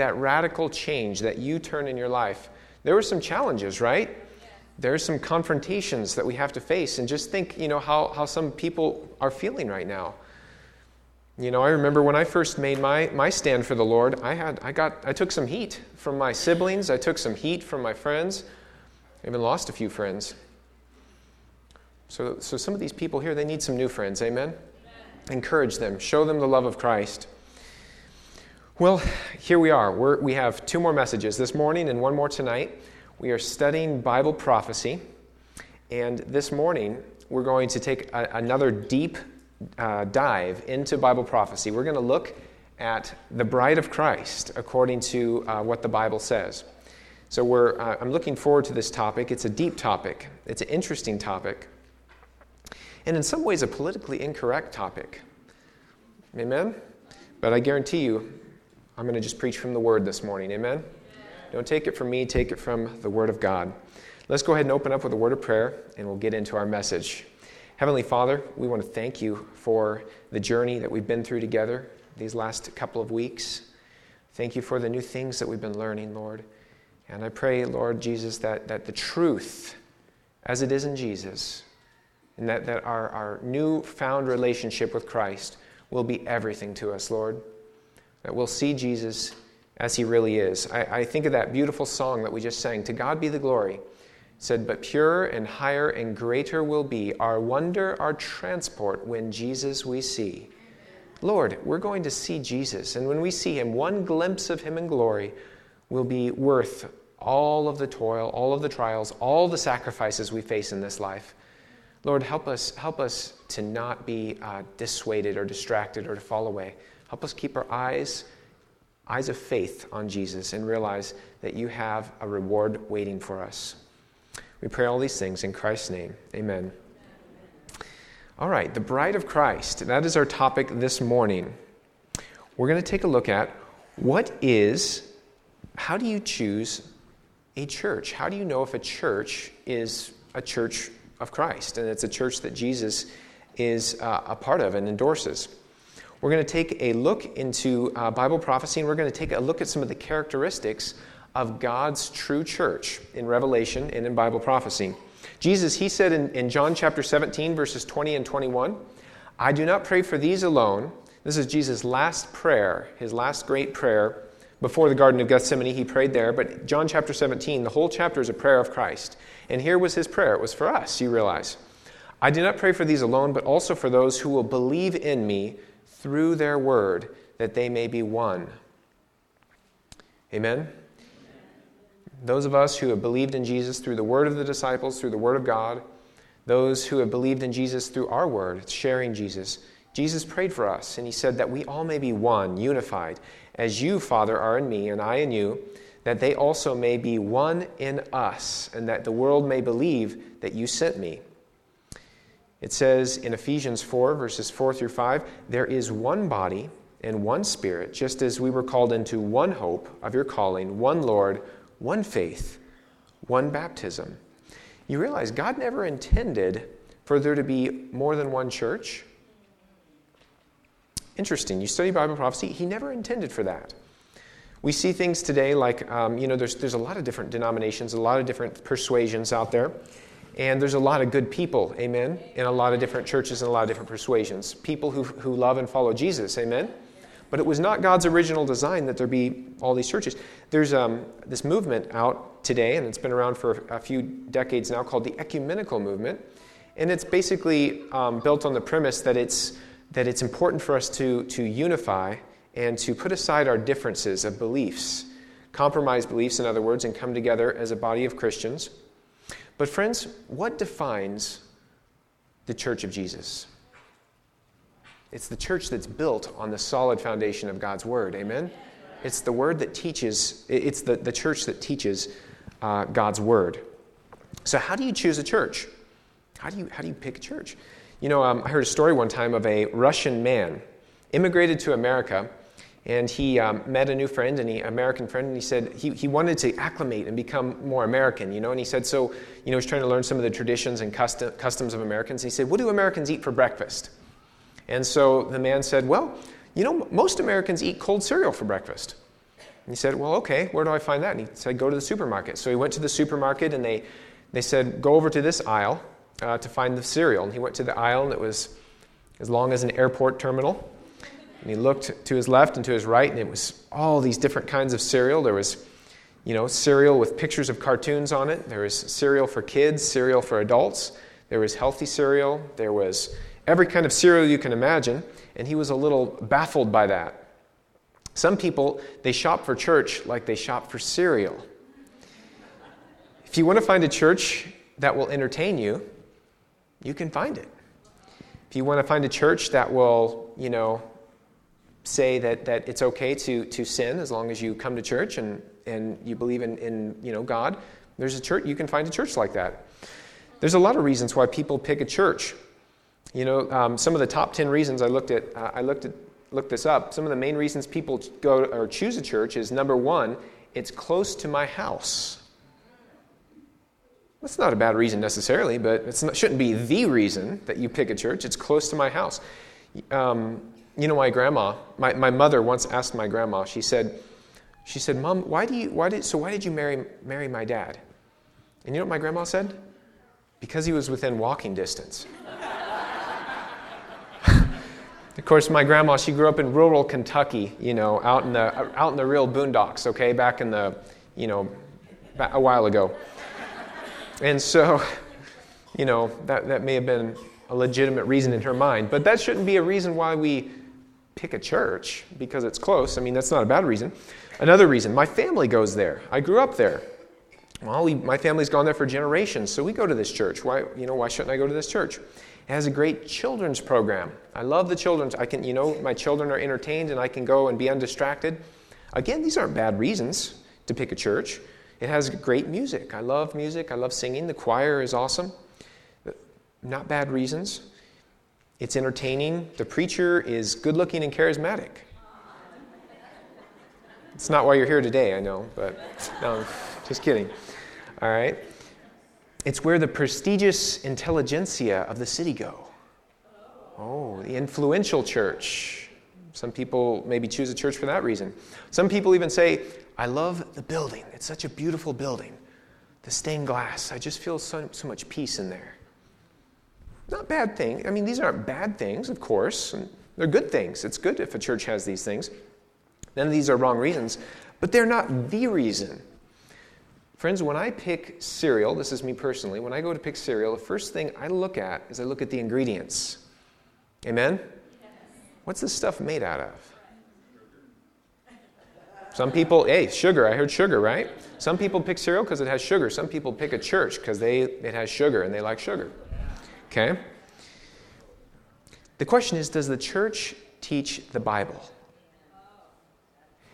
that radical change, that U turn in your life, there were some challenges, right? There's some confrontations that we have to face. And just think, you know, how, how some people are feeling right now. You know, I remember when I first made my, my stand for the Lord, I, had, I, got, I took some heat from my siblings, I took some heat from my friends. I even lost a few friends. So, so some of these people here, they need some new friends. Amen? Amen? Encourage them, show them the love of Christ. Well, here we are. We're, we have two more messages this morning and one more tonight. We are studying Bible prophecy. And this morning, we're going to take a, another deep uh, dive into Bible prophecy. We're going to look at the bride of Christ according to uh, what the Bible says. So we're, uh, I'm looking forward to this topic. It's a deep topic, it's an interesting topic, and in some ways, a politically incorrect topic. Amen? But I guarantee you, I'm going to just preach from the Word this morning. Amen? Don't take it from me, take it from the Word of God. Let's go ahead and open up with a word of prayer, and we'll get into our message. Heavenly Father, we want to thank you for the journey that we've been through together these last couple of weeks. Thank you for the new things that we've been learning, Lord. And I pray, Lord Jesus, that, that the truth, as it is in Jesus, and that, that our, our new found relationship with Christ will be everything to us, Lord that we'll see Jesus as he really is. I, I, think of that beautiful song that we just sang, To God be the glory. It said, But pure and higher and greater will be our wonder, our transport when Jesus we see. Lord, we're going to see Jesus, and when we see him, one glimpse of him in glory will be worth all of the toil, all of the trials, all the sacrifices we face in this life. Lord, help us, help us to not be uh, dissuaded or distracted or to fall away. Help us keep our eyes, eyes of faith on Jesus and realize that you have a reward waiting for us. We pray all these things in Christ's name. Amen. All right, the bride of Christ. That is our topic this morning. We're going to take a look at what is, how do you choose a church? How do you know if a church is a church of Christ and it's a church that Jesus is uh, a part of and endorses? We're going to take a look into uh, Bible prophecy and we're going to take a look at some of the characteristics of God's true church in Revelation and in Bible prophecy. Jesus, he said in, in John chapter 17, verses 20 and 21, I do not pray for these alone. This is Jesus' last prayer, his last great prayer before the Garden of Gethsemane. He prayed there, but John chapter 17, the whole chapter is a prayer of Christ. And here was his prayer. It was for us, you realize. I do not pray for these alone, but also for those who will believe in me through their word, that they may be one. Amen? Those of us who have believed in Jesus through the word of the disciples, through the word of God, those who have believed in Jesus through our word, sharing Jesus, Jesus prayed for us, and he said that we all may be one, unified, as you, Father, are in me, and I in you, that they also may be one in us, and that the world may believe that you sent me. It says in Ephesians 4, verses 4 through 5, there is one body and one spirit, just as we were called into one hope of your calling, one Lord, one faith, one baptism. You realize God never intended for there to be more than one church? Interesting. You study Bible prophecy, He never intended for that. We see things today like, um, you know, there's, there's a lot of different denominations, a lot of different persuasions out there. And there's a lot of good people, amen, in a lot of different churches and a lot of different persuasions. People who, who love and follow Jesus, amen. But it was not God's original design that there be all these churches. There's um, this movement out today, and it's been around for a few decades now, called the ecumenical movement. And it's basically um, built on the premise that it's, that it's important for us to, to unify and to put aside our differences of beliefs, compromise beliefs, in other words, and come together as a body of Christians but, friends, what defines the church of Jesus? It's the church that's built on the solid foundation of God's Word. Amen? It's the Word that teaches, it's the, the church that teaches uh, God's Word. So, how do you choose a church? How do you, how do you pick a church? You know, um, I heard a story one time of a Russian man immigrated to America and he um, met a new friend, an American friend, and he said he, he wanted to acclimate and become more American, you know. And he said, so, you know, he's trying to learn some of the traditions and custom, customs of Americans. He said, what do Americans eat for breakfast? And so the man said, well, you know, most Americans eat cold cereal for breakfast. he said, Well, okay, where do I find that? And he said, Go to the supermarket. So he went to the supermarket and they, they said, Go over to this aisle uh, to find the cereal. And he went to the aisle and it was as long as an airport terminal. And he looked to his left and to his right, and it was all these different kinds of cereal. There was, you know, cereal with pictures of cartoons on it. There was cereal for kids, cereal for adults. There was healthy cereal. There was every kind of cereal you can imagine. And he was a little baffled by that. Some people, they shop for church like they shop for cereal. If you want to find a church that will entertain you, you can find it. If you want to find a church that will, you know, say that, that it's okay to, to sin as long as you come to church and, and you believe in, in you know, God, there's a church, you can find a church like that. There's a lot of reasons why people pick a church. You know, um, some of the top 10 reasons I looked at, uh, I looked at, looked this up. Some of the main reasons people go or choose a church is number one, it's close to my house. That's not a bad reason necessarily, but it shouldn't be the reason that you pick a church. It's close to my house. Um, you know, my grandma, my, my mother once asked my grandma, she said, she said, Mom, why do you, why did, so why did you marry, marry my dad? And you know what my grandma said? Because he was within walking distance. of course, my grandma, she grew up in rural Kentucky, you know, out in the, out in the real boondocks, okay, back in the, you know, a while ago. And so, you know, that, that may have been a legitimate reason in her mind, but that shouldn't be a reason why we pick a church because it's close. I mean, that's not a bad reason. Another reason, my family goes there. I grew up there. Well, we, my family's gone there for generations, so we go to this church. Why, you know, why shouldn't I go to this church? It has a great children's program. I love the children's. I can, you know, my children are entertained and I can go and be undistracted. Again, these aren't bad reasons to pick a church. It has great music. I love music. I love singing. The choir is awesome. Not bad reasons. It's entertaining. The preacher is good looking and charismatic. It's not why you're here today, I know, but no, just kidding. All right. It's where the prestigious intelligentsia of the city go. Oh, the influential church. Some people maybe choose a church for that reason. Some people even say, I love the building. It's such a beautiful building. The stained glass. I just feel so, so much peace in there. Not bad thing. I mean, these aren't bad things, of course. They're good things. It's good if a church has these things. None of these are wrong reasons, but they're not the reason. Friends, when I pick cereal, this is me personally, when I go to pick cereal, the first thing I look at is I look at the ingredients. Amen? Yes. What's this stuff made out of? Some people, hey, sugar, I heard sugar, right? Some people pick cereal because it has sugar. Some people pick a church because they it has sugar and they like sugar. Okay? The question is Does the church teach the Bible?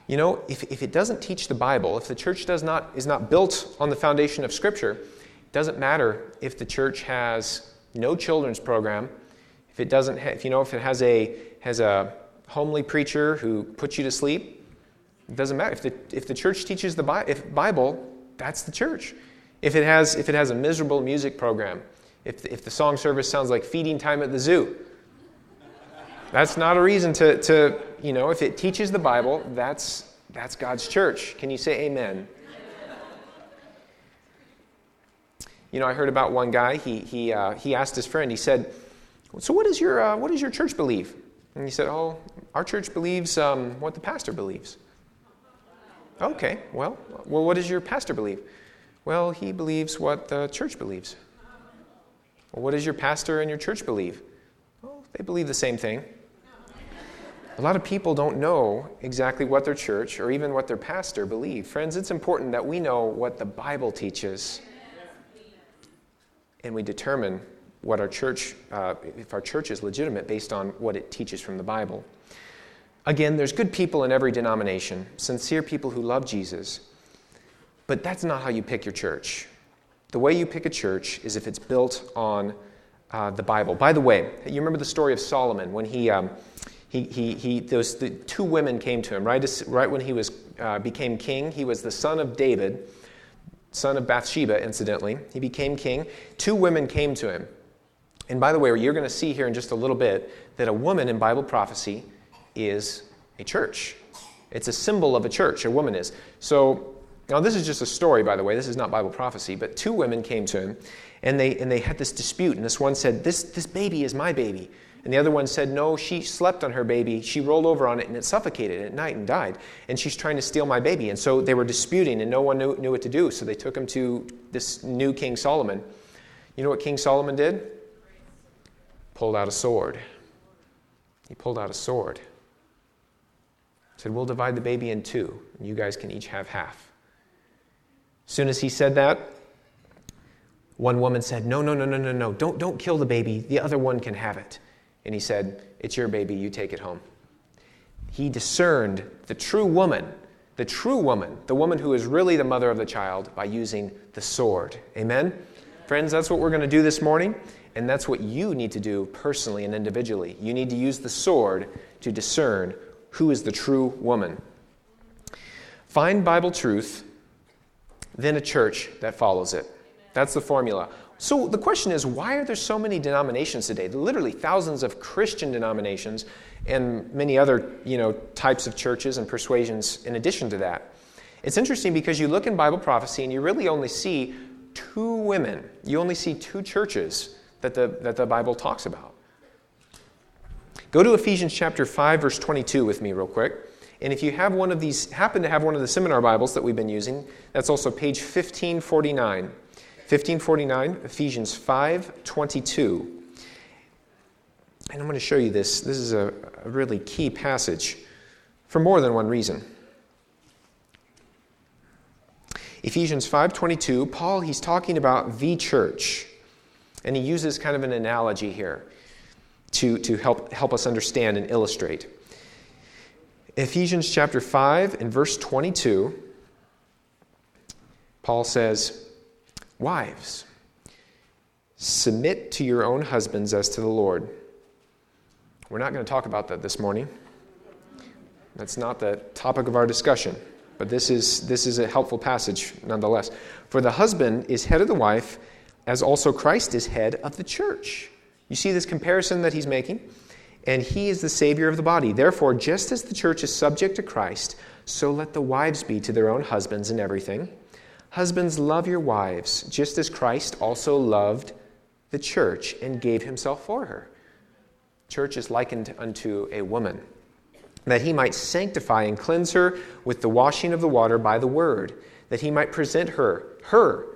You know, if, if it doesn't teach the Bible, if the church does not, is not built on the foundation of Scripture, it doesn't matter if the church has no children's program, if it doesn't, ha- if you know, if it has a has a homely preacher who puts you to sleep, it doesn't matter. If the if the church teaches the Bi- if Bible, that's the church. If it has if it has a miserable music program, if, if the song service sounds like feeding time at the zoo. That's not a reason to, to you know, if it teaches the Bible, that's, that's God's church. Can you say amen? You know, I heard about one guy, he, he, uh, he asked his friend, he said, So, what, is your, uh, what does your church believe? And he said, Oh, our church believes um, what the pastor believes. Okay, well, well, what does your pastor believe? Well, he believes what the church believes. Well, what does your pastor and your church believe? Well, they believe the same thing. A lot of people don't know exactly what their church or even what their pastor believe. Friends, it's important that we know what the Bible teaches and we determine what our church, uh, if our church is legitimate based on what it teaches from the Bible. Again, there's good people in every denomination, sincere people who love Jesus, but that's not how you pick your church. The way you pick a church is if it's built on uh, the Bible. By the way, you remember the story of Solomon when he, um, he, he, he those the two women came to him right, as, right when he was, uh, became king. He was the son of David, son of Bathsheba, incidentally. He became king. Two women came to him. And by the way, you're going to see here in just a little bit that a woman in Bible prophecy is a church. It's a symbol of a church, a woman is. So, now this is just a story, by the way. This is not Bible prophecy, but two women came to him and they, and they had this dispute. And this one said, this, this baby is my baby. And the other one said, No, she slept on her baby. She rolled over on it and it suffocated at night and died. And she's trying to steal my baby. And so they were disputing and no one knew, knew what to do. So they took him to this new King Solomon. You know what King Solomon did? Pulled out a sword. He pulled out a sword. Said, We'll divide the baby in two, and you guys can each have half. Soon as he said that, one woman said, No, no, no, no, no, no, don't, don't kill the baby. The other one can have it and he said, It's your baby, you take it home. He discerned the true woman, the true woman, the woman who is really the mother of the child, by using the sword. Amen? Friends, that's what we're going to do this morning, and that's what you need to do personally and individually. You need to use the sword to discern who is the true woman. Find Bible truth, then a church that follows it. That's the formula. So the question is, why are there so many denominations today? Literally thousands of Christian denominations and many other you know, types of churches and persuasions in addition to that. It's interesting because you look in Bible prophecy and you really only see two women. You only see two churches that the, that the Bible talks about. Go to Ephesians chapter 5, verse 22 with me, real quick. And if you have one of these, happen to have one of the seminar Bibles that we've been using, that's also page 1549. 1549, Ephesians 5:22. And I'm going to show you this. This is a, a really key passage for more than one reason. Ephesians 5:22, Paul he's talking about the church. And he uses kind of an analogy here to, to help, help us understand and illustrate. Ephesians chapter 5 and verse 22, Paul says, Wives, submit to your own husbands as to the Lord. We're not going to talk about that this morning. That's not the topic of our discussion, but this is, this is a helpful passage nonetheless. For the husband is head of the wife, as also Christ is head of the church. You see this comparison that he's making? And he is the Savior of the body. Therefore, just as the church is subject to Christ, so let the wives be to their own husbands in everything. Husbands, love your wives, just as Christ also loved the church and gave himself for her. Church is likened unto a woman, that he might sanctify and cleanse her with the washing of the water by the word, that he might present her, her,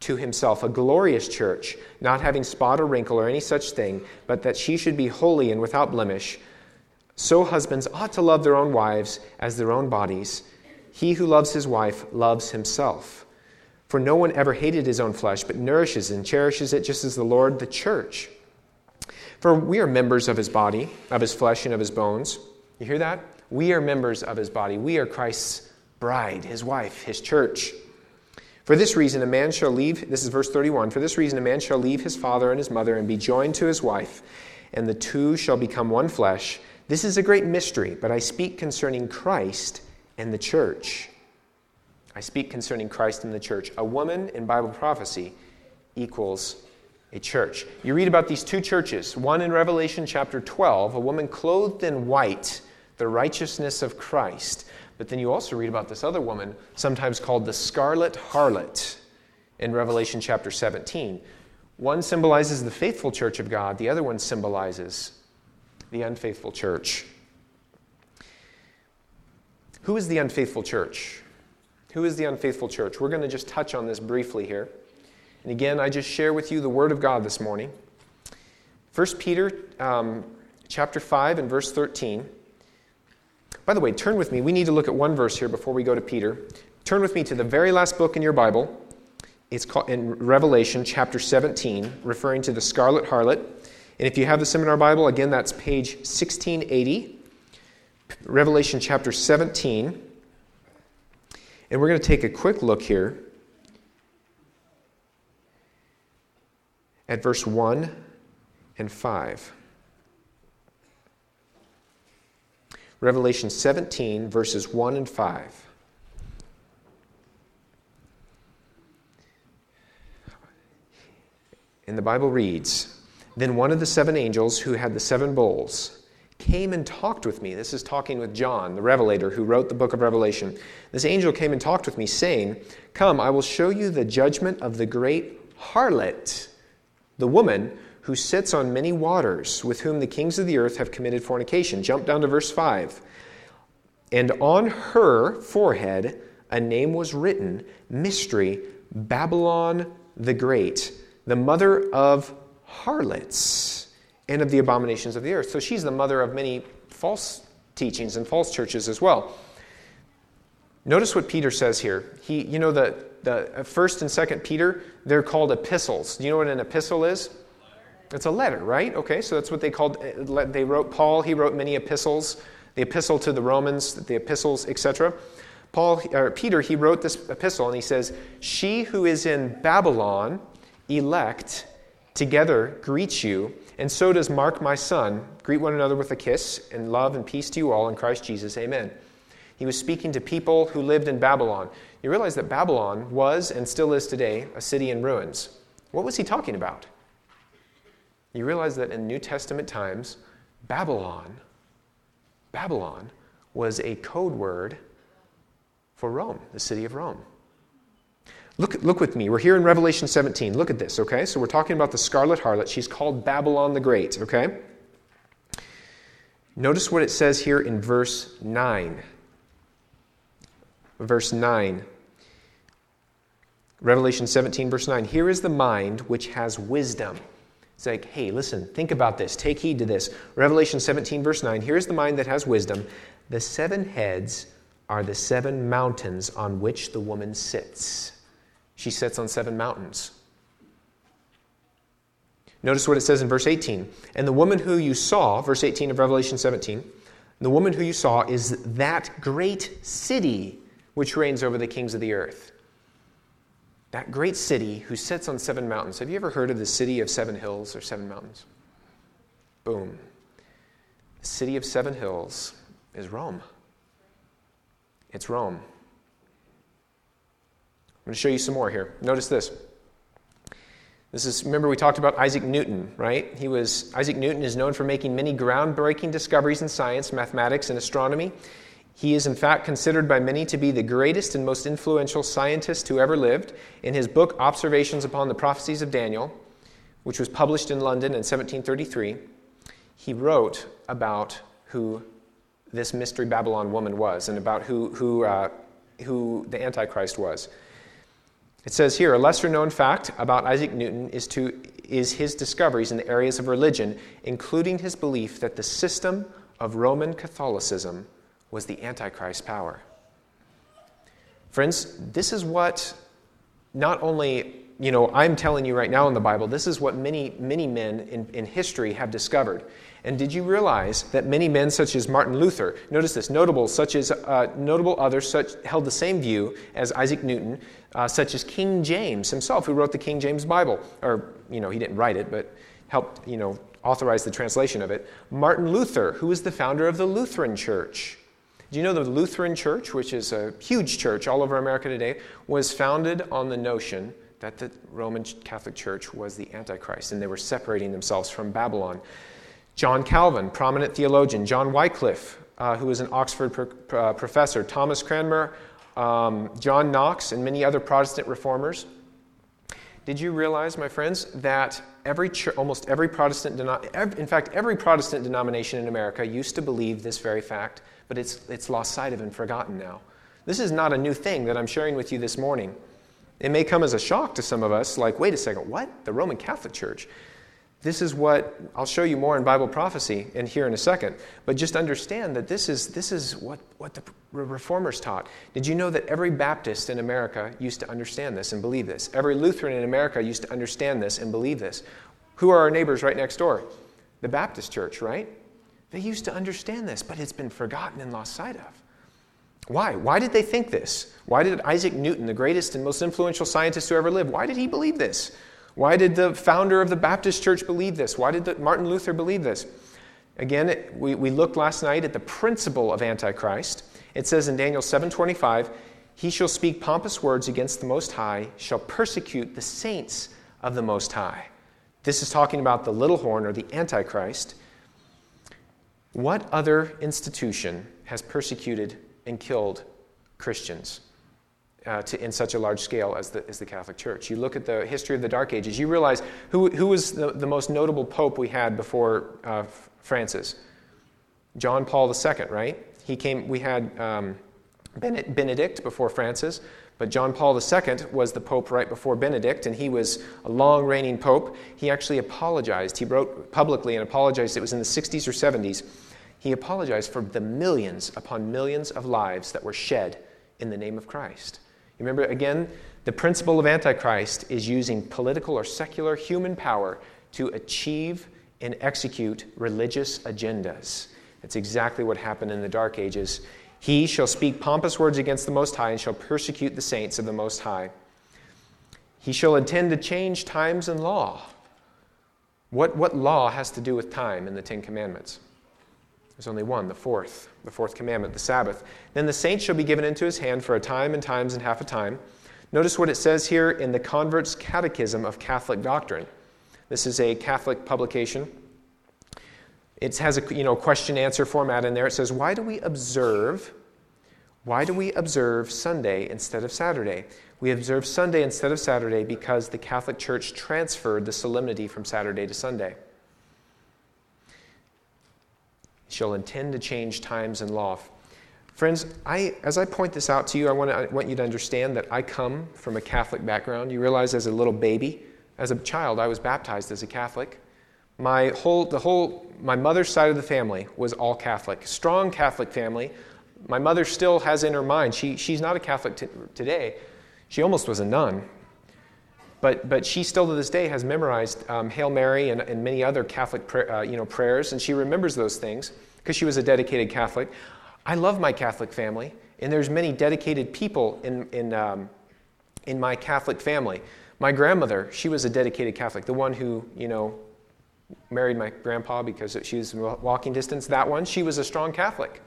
to himself a glorious church, not having spot or wrinkle or any such thing, but that she should be holy and without blemish. So husbands ought to love their own wives as their own bodies. He who loves his wife loves himself. For no one ever hated his own flesh, but nourishes and cherishes it just as the Lord the church. For we are members of his body, of his flesh, and of his bones. You hear that? We are members of his body. We are Christ's bride, his wife, his church. For this reason, a man shall leave, this is verse 31, for this reason, a man shall leave his father and his mother and be joined to his wife, and the two shall become one flesh. This is a great mystery, but I speak concerning Christ and the church. I speak concerning Christ and the church. A woman in Bible prophecy equals a church. You read about these two churches, one in Revelation chapter 12, a woman clothed in white, the righteousness of Christ. But then you also read about this other woman, sometimes called the scarlet harlot, in Revelation chapter 17. One symbolizes the faithful church of God, the other one symbolizes the unfaithful church. Who is the unfaithful church? Who is the unfaithful church? We're going to just touch on this briefly here. And again, I just share with you the Word of God this morning. 1 Peter um, chapter 5 and verse 13. By the way, turn with me. We need to look at one verse here before we go to Peter. Turn with me to the very last book in your Bible. It's called in Revelation chapter 17, referring to the scarlet harlot. And if you have the seminar Bible, again, that's page 1680. Revelation chapter 17. And we're going to take a quick look here at verse 1 and 5. Revelation 17, verses 1 and 5. And the Bible reads Then one of the seven angels who had the seven bowls came and talked with me. This is talking with John, the Revelator, who wrote the book of Revelation. This angel came and talked with me, saying, Come, I will show you the judgment of the great harlot, the woman who sits on many waters, with whom the kings of the earth have committed fornication. Jump down to verse 5. And on her forehead a name was written Mystery, Babylon the Great, the mother of harlots and of the abominations of the earth. So she's the mother of many false teachings and false churches as well. Notice what Peter says here. He, you know, the, the first and second Peter, they're called epistles. Do you know what an epistle is? It's a letter, right? Okay, so that's what they called. Uh, they wrote Paul. He wrote many epistles. The epistle to the Romans, the epistles, etc. Paul or Peter, he wrote this epistle, and he says, "She who is in Babylon, elect, together greets you, and so does Mark, my son. Greet one another with a kiss, and love and peace to you all in Christ Jesus. Amen." He was speaking to people who lived in Babylon. You realize that Babylon was and still is today a city in ruins. What was he talking about? You realize that in New Testament times, Babylon, Babylon was a code word for Rome, the city of Rome. Look, look with me. We're here in Revelation 17. Look at this, okay? So we're talking about the scarlet harlot. She's called Babylon the Great, okay? Notice what it says here in verse 9 verse 9. Revelation 17, verse 9. Here is the mind which has wisdom. It's like, hey, listen, think about this. Take heed to this. Revelation 17, verse 9. Here's the mind that has wisdom. The seven heads are the seven mountains on which the woman sits. She sits on seven mountains. Notice what it says in verse 18. And the woman who you saw, verse 18 of Revelation 17, the woman who you saw is that great city which reigns over the kings of the earth. That great city who sits on seven mountains. Have you ever heard of the city of seven hills or seven mountains? Boom. The city of seven hills is Rome. It's Rome. I'm going to show you some more here. Notice this. This is remember we talked about Isaac Newton, right? He was Isaac Newton is known for making many groundbreaking discoveries in science, mathematics, and astronomy. He is, in fact, considered by many to be the greatest and most influential scientist who ever lived. In his book, Observations upon the Prophecies of Daniel, which was published in London in 1733, he wrote about who this mystery Babylon woman was and about who, who, uh, who the Antichrist was. It says here a lesser known fact about Isaac Newton is, to, is his discoveries in the areas of religion, including his belief that the system of Roman Catholicism was the Antichrist power. Friends, this is what not only, you know, I'm telling you right now in the Bible, this is what many, many men in, in history have discovered. And did you realize that many men, such as Martin Luther, notice this, notable such as uh, notable others, such held the same view as Isaac Newton, uh, such as King James himself, who wrote the King James Bible, or you know, he didn't write it, but helped you know authorize the translation of it. Martin Luther, who was the founder of the Lutheran Church. Do you know the Lutheran Church, which is a huge church all over America today, was founded on the notion that the Roman Catholic Church was the Antichrist and they were separating themselves from Babylon. John Calvin, prominent theologian, John Wycliffe, uh, who was an Oxford pro- uh, professor, Thomas Cranmer, um, John Knox, and many other Protestant reformers. Did you realize, my friends, that every almost every Protestant, in fact, every Protestant denomination in America used to believe this very fact but it's, it's lost sight of and forgotten now. This is not a new thing that I'm sharing with you this morning. It may come as a shock to some of us, like, wait a second, what? The Roman Catholic Church? This is what I'll show you more in Bible prophecy and here in a second. But just understand that this is, this is what, what the reformers taught. Did you know that every Baptist in America used to understand this and believe this? Every Lutheran in America used to understand this and believe this. Who are our neighbors right next door? The Baptist church, right? They used to understand this, but it's been forgotten and lost sight of. Why? Why did they think this? Why did Isaac Newton, the greatest and most influential scientist who ever lived, why did he believe this? Why did the founder of the Baptist church believe this? Why did the, Martin Luther believe this? Again, we, we looked last night at the principle of Antichrist. It says in Daniel 7:25, "He shall speak pompous words against the Most High, shall persecute the saints of the Most High." This is talking about the little horn or the Antichrist. What other institution has persecuted and killed Christians uh, to, in such a large scale as the, as the Catholic Church? You look at the history of the Dark Ages, you realize who, who was the, the most notable pope we had before uh, Francis? John Paul II, right? He came, we had um, Benedict before Francis, but John Paul II was the pope right before Benedict, and he was a long reigning pope. He actually apologized. He wrote publicly and apologized. It was in the 60s or 70s. He apologized for the millions upon millions of lives that were shed in the name of Christ. You remember, again, the principle of Antichrist is using political or secular human power to achieve and execute religious agendas. That's exactly what happened in the Dark Ages. He shall speak pompous words against the Most High and shall persecute the saints of the Most High. He shall intend to change times and law. What, what law has to do with time in the Ten Commandments? There's only one, the fourth, the fourth commandment, the Sabbath. Then the saints shall be given into his hand for a time and times and half a time. Notice what it says here in the Convert's Catechism of Catholic Doctrine. This is a Catholic publication. It has a you know, question answer format in there. It says, Why do we observe? Why do we observe Sunday instead of Saturday? We observe Sunday instead of Saturday because the Catholic Church transferred the solemnity from Saturday to Sunday. She shall intend to change times and law. Friends, I, as I point this out to you, I want, to, I want you to understand that I come from a Catholic background. You realize as a little baby, as a child, I was baptized as a Catholic. My whole, the whole, my mother's side of the family was all Catholic, strong Catholic family. My mother still has in her mind, she, she's not a Catholic t- today. She almost was a nun. But, but she still to this day has memorized um, Hail Mary and, and many other Catholic pra- uh, you know, prayers, and she remembers those things because she was a dedicated Catholic. I love my Catholic family, and there's many dedicated people in, in, um, in my Catholic family. My grandmother, she was a dedicated Catholic, the one who, you know, married my grandpa because she was walking distance. That one, she was a strong Catholic.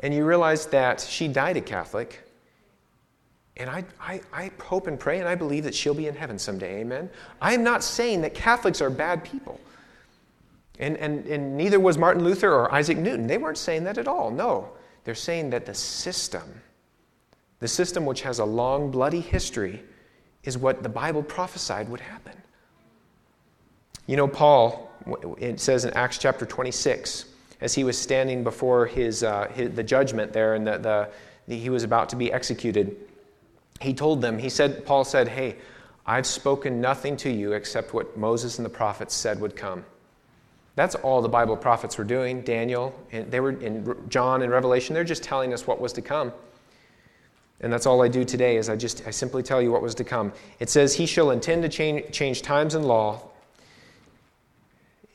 And you realize that she died a Catholic. And I, I, I hope and pray and I believe that she'll be in heaven someday. Amen. I am not saying that Catholics are bad people. And, and, and neither was Martin Luther or Isaac Newton. They weren't saying that at all. No. They're saying that the system, the system which has a long, bloody history, is what the Bible prophesied would happen. You know, Paul, it says in Acts chapter 26, as he was standing before his, uh, his the judgment there and the, the, the, he was about to be executed, he told them, he said, Paul said, Hey, I've spoken nothing to you except what Moses and the prophets said would come. That's all the Bible prophets were doing. Daniel, and they were in John and Revelation, they're just telling us what was to come. And that's all I do today is I just I simply tell you what was to come. It says, He shall intend to change, change times and law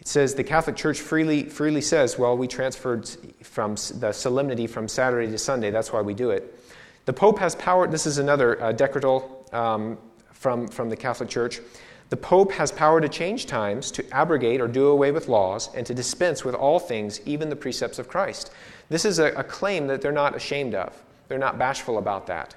it says the Catholic Church freely, freely says, well, we transferred from the solemnity from Saturday to Sunday. That's why we do it. The Pope has power. This is another uh, decretal um, from, from the Catholic Church. The Pope has power to change times, to abrogate or do away with laws, and to dispense with all things, even the precepts of Christ. This is a, a claim that they're not ashamed of. They're not bashful about that.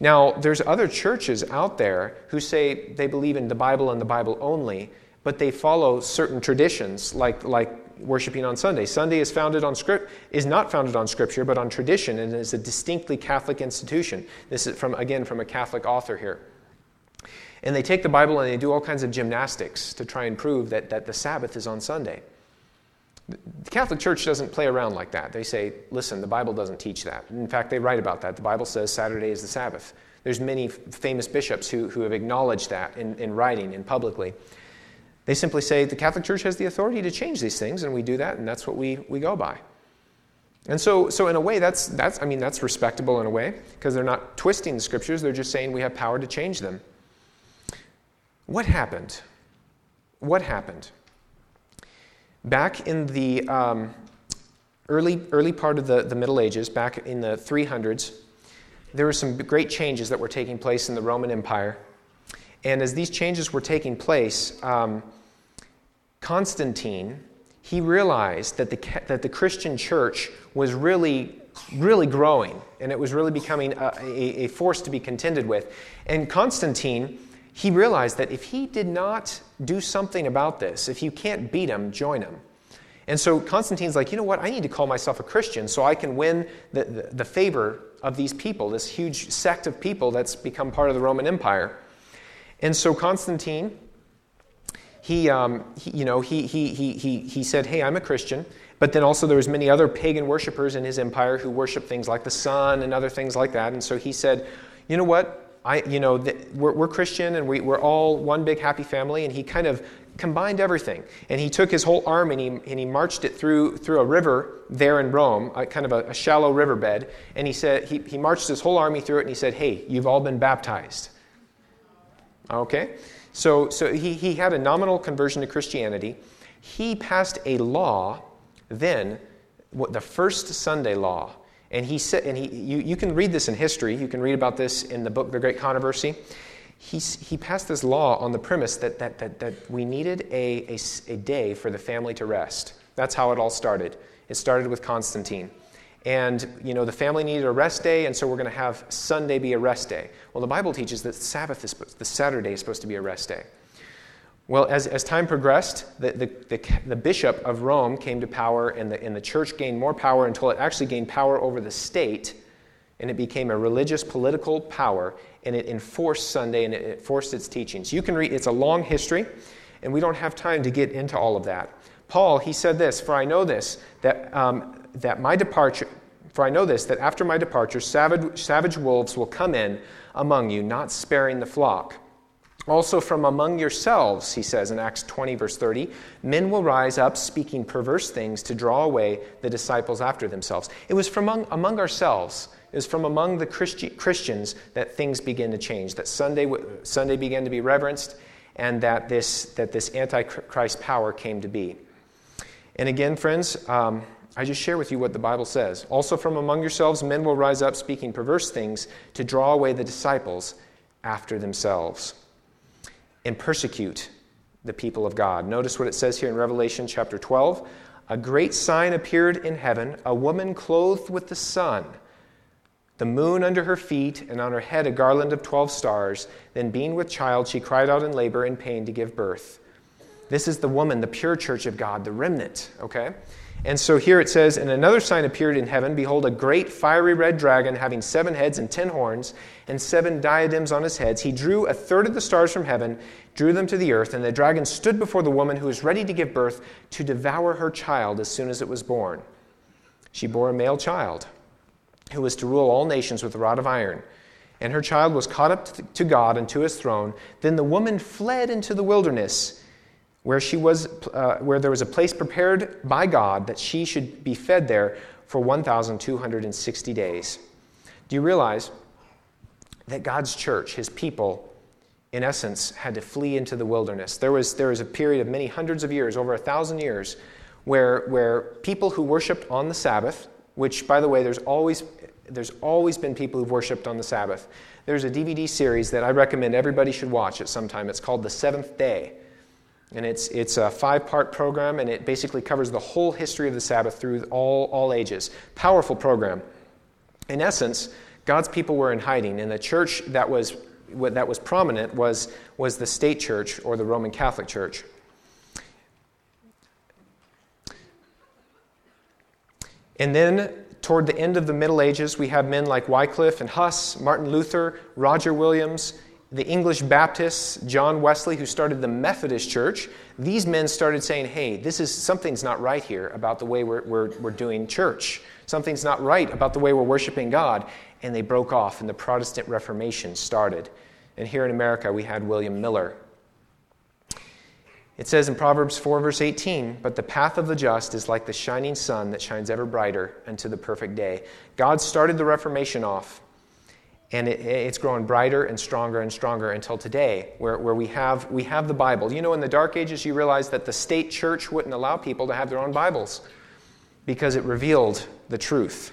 Now, there's other churches out there who say they believe in the Bible and the Bible only, but they follow certain traditions, like, like worshiping on Sunday. Sunday is founded on script is not founded on scripture, but on tradition, and is a distinctly Catholic institution. This is from again from a Catholic author here. And they take the Bible and they do all kinds of gymnastics to try and prove that, that the Sabbath is on Sunday. The Catholic Church doesn't play around like that. They say, listen, the Bible doesn't teach that. In fact, they write about that. The Bible says Saturday is the Sabbath. There's many famous bishops who, who have acknowledged that in, in writing and publicly. They simply say the Catholic Church has the authority to change these things, and we do that, and that's what we, we go by. And so, so in a way, that's, that's, I mean, that's respectable in a way, because they're not twisting the scriptures, they're just saying we have power to change them. What happened? What happened? Back in the um, early, early part of the, the Middle Ages, back in the 300s, there were some great changes that were taking place in the Roman Empire. And as these changes were taking place, um, Constantine, he realized that the, that the Christian church was really, really growing and it was really becoming a, a, a force to be contended with. And Constantine, he realized that if he did not do something about this, if you can't beat him, join him. And so Constantine's like, you know what? I need to call myself a Christian so I can win the, the, the favor of these people, this huge sect of people that's become part of the Roman Empire. And so Constantine, he, um, he, you know, he, he, he, he, he said, hey, I'm a Christian. But then also there was many other pagan worshippers in his empire who worshiped things like the sun and other things like that. And so he said, you know what? I, you know, we're, we're Christian and we, we're all one big happy family. And he kind of combined everything. And he took his whole army and he, and he marched it through, through a river there in Rome, a, kind of a, a shallow riverbed. And he said, he, he marched his whole army through it and he said, hey, you've all been baptized. Okay? So, so he, he had a nominal conversion to Christianity. He passed a law then, what, the first Sunday law. And he said, and he, you, you can read this in history. You can read about this in the book, The Great Controversy. He, he passed this law on the premise that, that, that, that we needed a, a, a day for the family to rest. That's how it all started. It started with Constantine. And, you know, the family needed a rest day, and so we're going to have Sunday be a rest day. Well, the Bible teaches that Sabbath is supposed, the Saturday is supposed to be a rest day. Well, as, as time progressed, the, the, the, the, bishop of Rome came to power, and the, and the church gained more power until it actually gained power over the state, and it became a religious political power, and it enforced Sunday and it enforced its teachings. You can read, it's a long history, and we don't have time to get into all of that. Paul, he said this For I know this, that, um, that my departure, for I know this, that after my departure, savage, savage wolves will come in among you, not sparing the flock. Also, from among yourselves, he says in Acts 20, verse 30, men will rise up speaking perverse things to draw away the disciples after themselves. It was from among, among ourselves, it was from among the Christi- Christians that things began to change, that Sunday, Sunday began to be reverenced, and that this, that this Antichrist power came to be. And again, friends, um, I just share with you what the Bible says. Also, from among yourselves, men will rise up speaking perverse things to draw away the disciples after themselves and persecute the people of God. Notice what it says here in Revelation chapter 12. A great sign appeared in heaven, a woman clothed with the sun, the moon under her feet, and on her head a garland of 12 stars. Then, being with child, she cried out in labor and pain to give birth. This is the woman, the pure church of God, the remnant, okay? And so here it says, And another sign appeared in heaven Behold, a great fiery red dragon having seven heads and ten horns, and seven diadems on his heads. He drew a third of the stars from heaven, drew them to the earth, and the dragon stood before the woman who was ready to give birth to devour her child as soon as it was born. She bore a male child who was to rule all nations with a rod of iron. And her child was caught up to God and to his throne. Then the woman fled into the wilderness where, she was, uh, where there was a place prepared by God that she should be fed there for 1,260 days. Do you realize that God's church, his people, in essence, had to flee into the wilderness? There was, there was a period of many hundreds of years, over a thousand years, where, where people who worshiped on the Sabbath, which, by the way, there's always, there's always been people who've worshiped on the Sabbath. There's a DVD series that I recommend everybody should watch at some time. It's called The Seventh Day. And it's, it's a five part program, and it basically covers the whole history of the Sabbath through all, all ages. Powerful program. In essence, God's people were in hiding, and the church that was, that was prominent was, was the state church or the Roman Catholic Church. And then, toward the end of the Middle Ages, we have men like Wycliffe and Huss, Martin Luther, Roger Williams, the English Baptists, John Wesley, who started the Methodist Church, these men started saying, hey, this is something's not right here about the way we're, we're, we're doing church. Something's not right about the way we're worshiping God. And they broke off, and the Protestant Reformation started. And here in America, we had William Miller. It says in Proverbs 4, verse 18, But the path of the just is like the shining sun that shines ever brighter unto the perfect day. God started the Reformation off and it, it's growing brighter and stronger and stronger until today, where, where we, have, we have the Bible. You know, in the Dark Ages, you realize that the state church wouldn't allow people to have their own Bibles because it revealed the truth.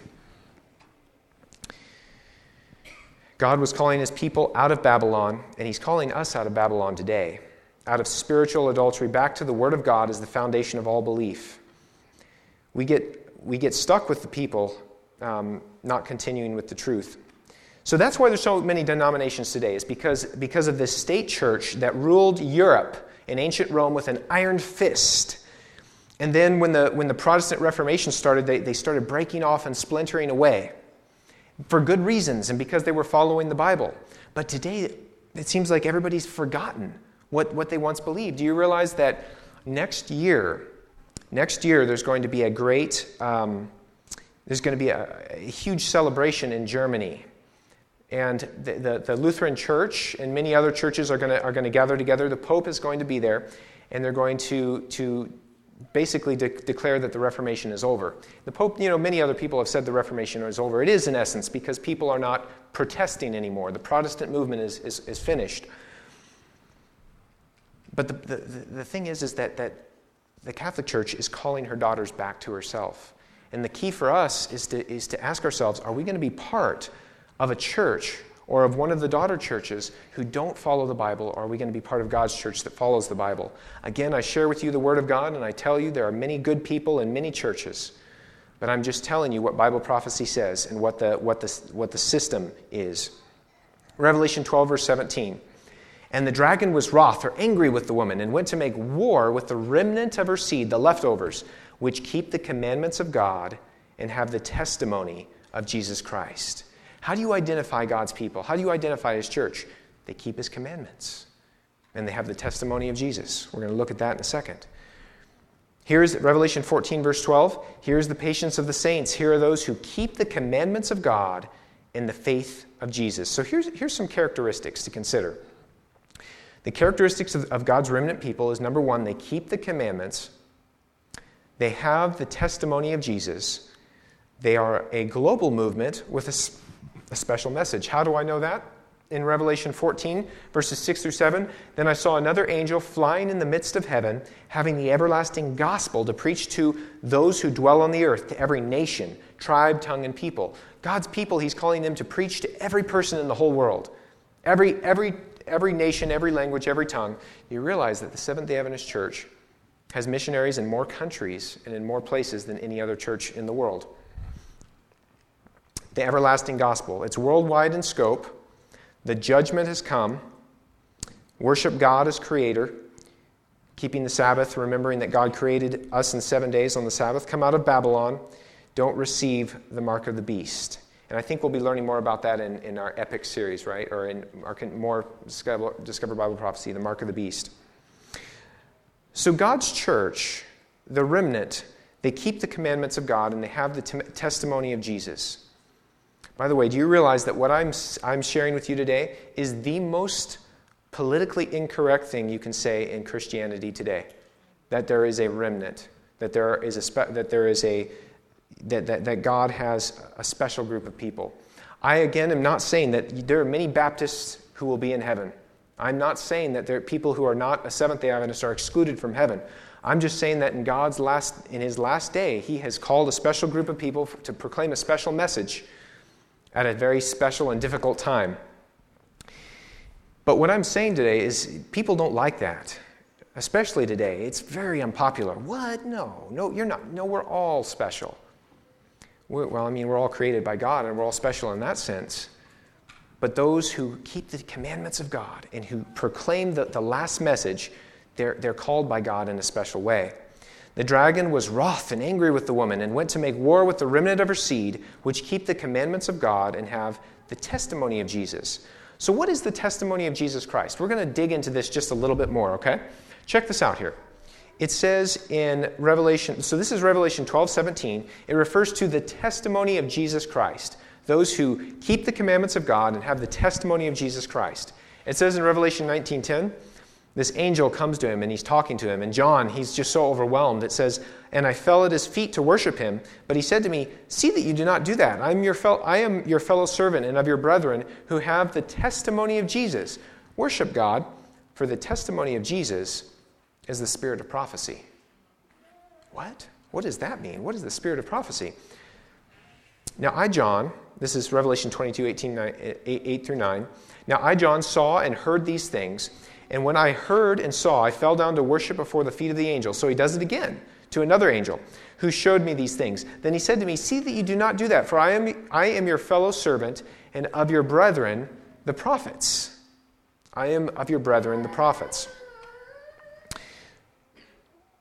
God was calling his people out of Babylon, and he's calling us out of Babylon today, out of spiritual adultery, back to the Word of God as the foundation of all belief. We get, we get stuck with the people um, not continuing with the truth. So that's why there's so many denominations today, is because, because of this state church that ruled Europe in ancient Rome with an iron fist. And then when the, when the Protestant Reformation started, they, they started breaking off and splintering away for good reasons and because they were following the Bible. But today, it seems like everybody's forgotten what, what they once believed. Do you realize that next year, next year, there's going to be a great, um, there's going to be a, a, huge celebration in Germany. And the, the, the, Lutheran Church and many other churches are going to, are going to gather together. The Pope is going to be there, and they're going to, to basically de- declare that the Reformation is over. The Pope, you know, many other people have said the Reformation is over. It is in essence because people are not protesting anymore. The Protestant movement is, is, is finished. But the, the, the thing is, is that, that the Catholic Church is calling her daughters back to herself. And the key for us is to, is to ask ourselves are we going to be part of a church or of one of the daughter churches who don't follow the Bible, or are we going to be part of God's church that follows the Bible? Again, I share with you the Word of God, and I tell you there are many good people in many churches. But I'm just telling you what Bible prophecy says and what the, what the, what the system is. Revelation 12, verse 17. And the dragon was wroth or angry with the woman and went to make war with the remnant of her seed, the leftovers, which keep the commandments of God and have the testimony of Jesus Christ. How do you identify God's people? How do you identify His church? They keep His commandments and they have the testimony of Jesus. We're going to look at that in a second. Here's Revelation 14, verse 12. Here's the patience of the saints. Here are those who keep the commandments of God in the faith of Jesus. So here's, here's some characteristics to consider. The characteristics of, of God's remnant people is number one, they keep the commandments, they have the testimony of Jesus, they are a global movement with a a special message. How do I know that? In Revelation 14, verses 6 through 7, then I saw another angel flying in the midst of heaven, having the everlasting gospel to preach to those who dwell on the earth, to every nation, tribe, tongue, and people. God's people, he's calling them to preach to every person in the whole world, every, every, every nation, every language, every tongue. You realize that the Seventh day Adventist Church has missionaries in more countries and in more places than any other church in the world the everlasting gospel. It's worldwide in scope. The judgment has come. Worship God as creator. Keeping the Sabbath, remembering that God created us in seven days on the Sabbath. Come out of Babylon. Don't receive the mark of the beast. And I think we'll be learning more about that in, in our epic series, right? Or in our more Discover, Discover Bible Prophecy, the mark of the beast. So, God's church, the remnant, they keep the commandments of God and they have the t- testimony of Jesus. By the way, do you realize that what I'm, I'm sharing with you today is the most politically incorrect thing you can say in Christianity today? That there is a remnant, that there is a, spe- that there is a, that, that, that God has a special group of people. I, again, am not saying that there are many Baptists who will be in heaven. I'm not saying that there are people who are not a Seventh day Adventist are excluded from heaven. I'm just saying that in God's last, in his last day, he has called a special group of people to proclaim a special message at a very special and difficult time. But what I'm saying today is people don't like that, especially today. It's very unpopular. What? No, no, you're not. No, we're all special. Well, I mean, we're all created by God and we're all special in that sense. But those who keep the commandments of God and who proclaim the, the last message, they're, they're called by God in a special way. The dragon was wroth and angry with the woman and went to make war with the remnant of her seed, which keep the commandments of God and have the testimony of Jesus. So, what is the testimony of Jesus Christ? We're going to dig into this just a little bit more, okay? Check this out here. It says in Revelation, so this is Revelation 12, 17. It refers to the testimony of Jesus Christ, those who keep the commandments of God and have the testimony of Jesus Christ. It says in Revelation 19, 10, this angel comes to him and he's talking to him. And John, he's just so overwhelmed. It says, And I fell at his feet to worship him. But he said to me, See that you do not do that. I am your, fel- I am your fellow servant and of your brethren who have the testimony of Jesus. Worship God, for the testimony of Jesus is the spirit of prophecy. What? What does that mean? What is the spirit of prophecy? Now, I, John, this is Revelation 22, 18, 9, eh, 8, 8 through 9. Now, I, John, saw and heard these things. And when I heard and saw, I fell down to worship before the feet of the angel. So he does it again to another angel who showed me these things. Then he said to me, See that you do not do that, for I am, I am your fellow servant and of your brethren, the prophets. I am of your brethren, the prophets.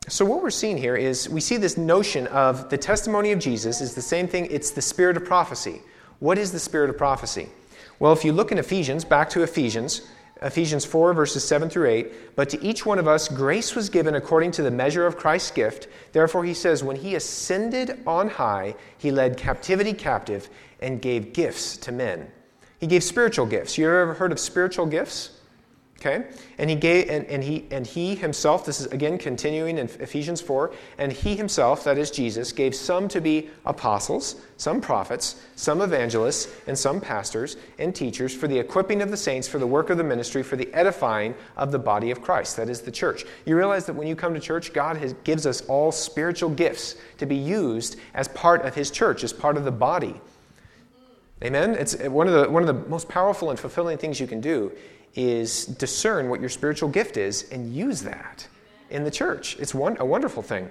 So what we're seeing here is we see this notion of the testimony of Jesus is the same thing, it's the spirit of prophecy. What is the spirit of prophecy? Well, if you look in Ephesians, back to Ephesians, Ephesians 4, verses 7 through 8. But to each one of us, grace was given according to the measure of Christ's gift. Therefore, he says, when he ascended on high, he led captivity captive and gave gifts to men. He gave spiritual gifts. You ever heard of spiritual gifts? Okay? And he gave and, and he and he himself, this is again continuing in Ephesians 4, and he himself, that is Jesus, gave some to be apostles, some prophets, some evangelists, and some pastors and teachers for the equipping of the saints, for the work of the ministry, for the edifying of the body of Christ, that is the church. You realize that when you come to church, God has, gives us all spiritual gifts to be used as part of his church, as part of the body. Amen? It's one of the, one of the most powerful and fulfilling things you can do is discern what your spiritual gift is and use that in the church. It's one, a wonderful thing.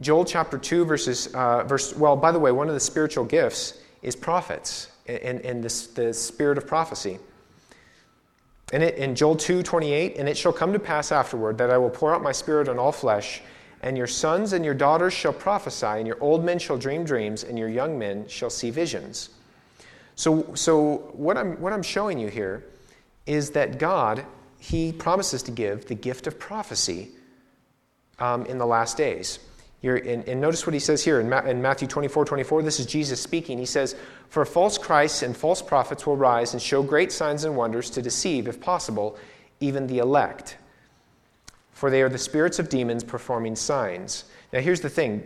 Joel chapter 2, verses, uh, verse, well, by the way, one of the spiritual gifts is prophets and, and the spirit of prophecy. And it, in Joel 2, 28, and it shall come to pass afterward that I will pour out my spirit on all flesh, and your sons and your daughters shall prophesy, and your old men shall dream dreams, and your young men shall see visions. So, so what, I'm, what I'm showing you here is that God, He promises to give the gift of prophecy um, in the last days. And, and, notice what he says here in, Ma- in Matthew 24 24. This is Jesus speaking. He says, For false Christs and false prophets will rise and show great signs and wonders to deceive, if possible, even the elect. For they are the spirits of demons performing signs. Now, here's the thing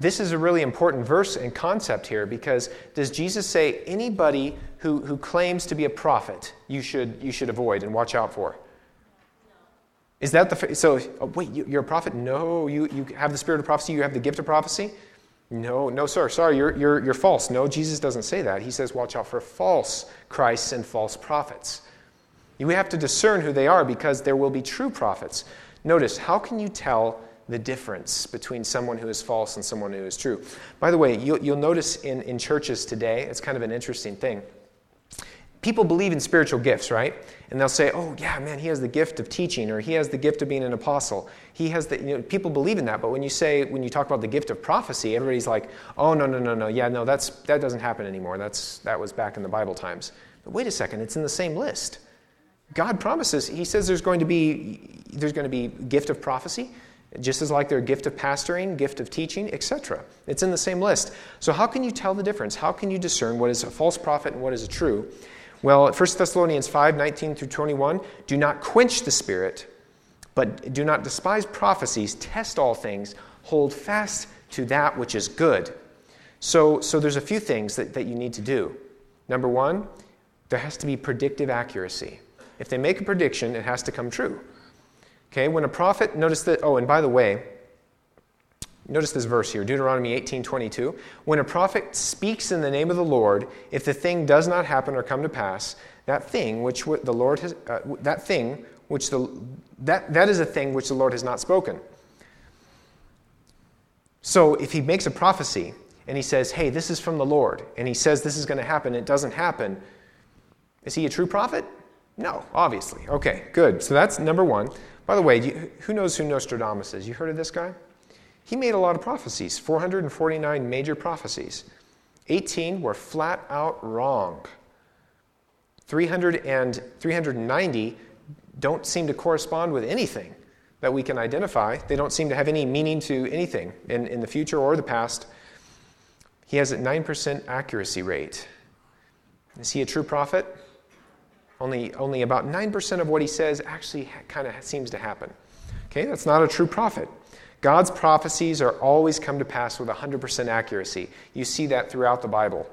this is a really important verse and concept here because does Jesus say anybody who, who claims to be a prophet you should, you should avoid and watch out for? Is that the so? Oh, wait, you, are a prophet? No, you, you have the spirit of prophecy. You have the gift of prophecy. No, no, sir. Sorry, you're, you're, you're false. No, Jesus doesn't say that. He says, watch out for false Christs and false prophets. You have to discern who they are because there will be true prophets. Notice, how can you tell the difference between someone who is false and someone who is true. By the way, you'll, you'll notice in, in churches today, it's kind of an interesting thing. People believe in spiritual gifts, right? And they'll say, oh, yeah, man, he has the gift of teaching, or he has the gift of being an apostle. He has the, you know, people believe in that, but when you say, when you talk about the gift of prophecy, everybody's like, oh, no, no, no, no, yeah, no, that's, that doesn't happen anymore. That's, that was back in the Bible times. But wait a second, it's in the same list. God promises, he says there's going to be, there's going to be gift of prophecy, just as like their gift of pastoring, gift of teaching, etc. It's in the same list. So how can you tell the difference? How can you discern what is a false prophet and what is a true? Well, 1 Thessalonians 5, 19 through 21, do not quench the spirit, but do not despise prophecies, test all things, hold fast to that which is good. So, so there's a few things that, that you need to do. Number one, there has to be predictive accuracy. If they make a prediction, it has to come true. Okay, when a prophet, notice that, oh, and by the way, notice this verse here, Deuteronomy 18 22. When a prophet speaks in the name of the Lord, if the thing does not happen or come to pass, that thing which the Lord has, uh, that thing which the, that, that is a thing which the Lord has not spoken. So if he makes a prophecy and he says, hey, this is from the Lord, and he says this is going to happen, it doesn't happen, is he a true prophet? No, obviously. Okay, good. So that's number one. By the way, you, who knows who Nostradamus is? You heard of this guy? He made a lot of prophecies, 449 major prophecies. 18 were flat out wrong. 300 and 390 don't seem to correspond with anything that we can identify. They don't seem to have any meaning to anything in, in the future or the past. He has a 9% accuracy rate. Is he a true prophet? Only, only about 9% of what he says actually kind of seems to happen. Okay, that's not a true prophet. God's prophecies are always come to pass with 100% accuracy. You see that throughout the Bible.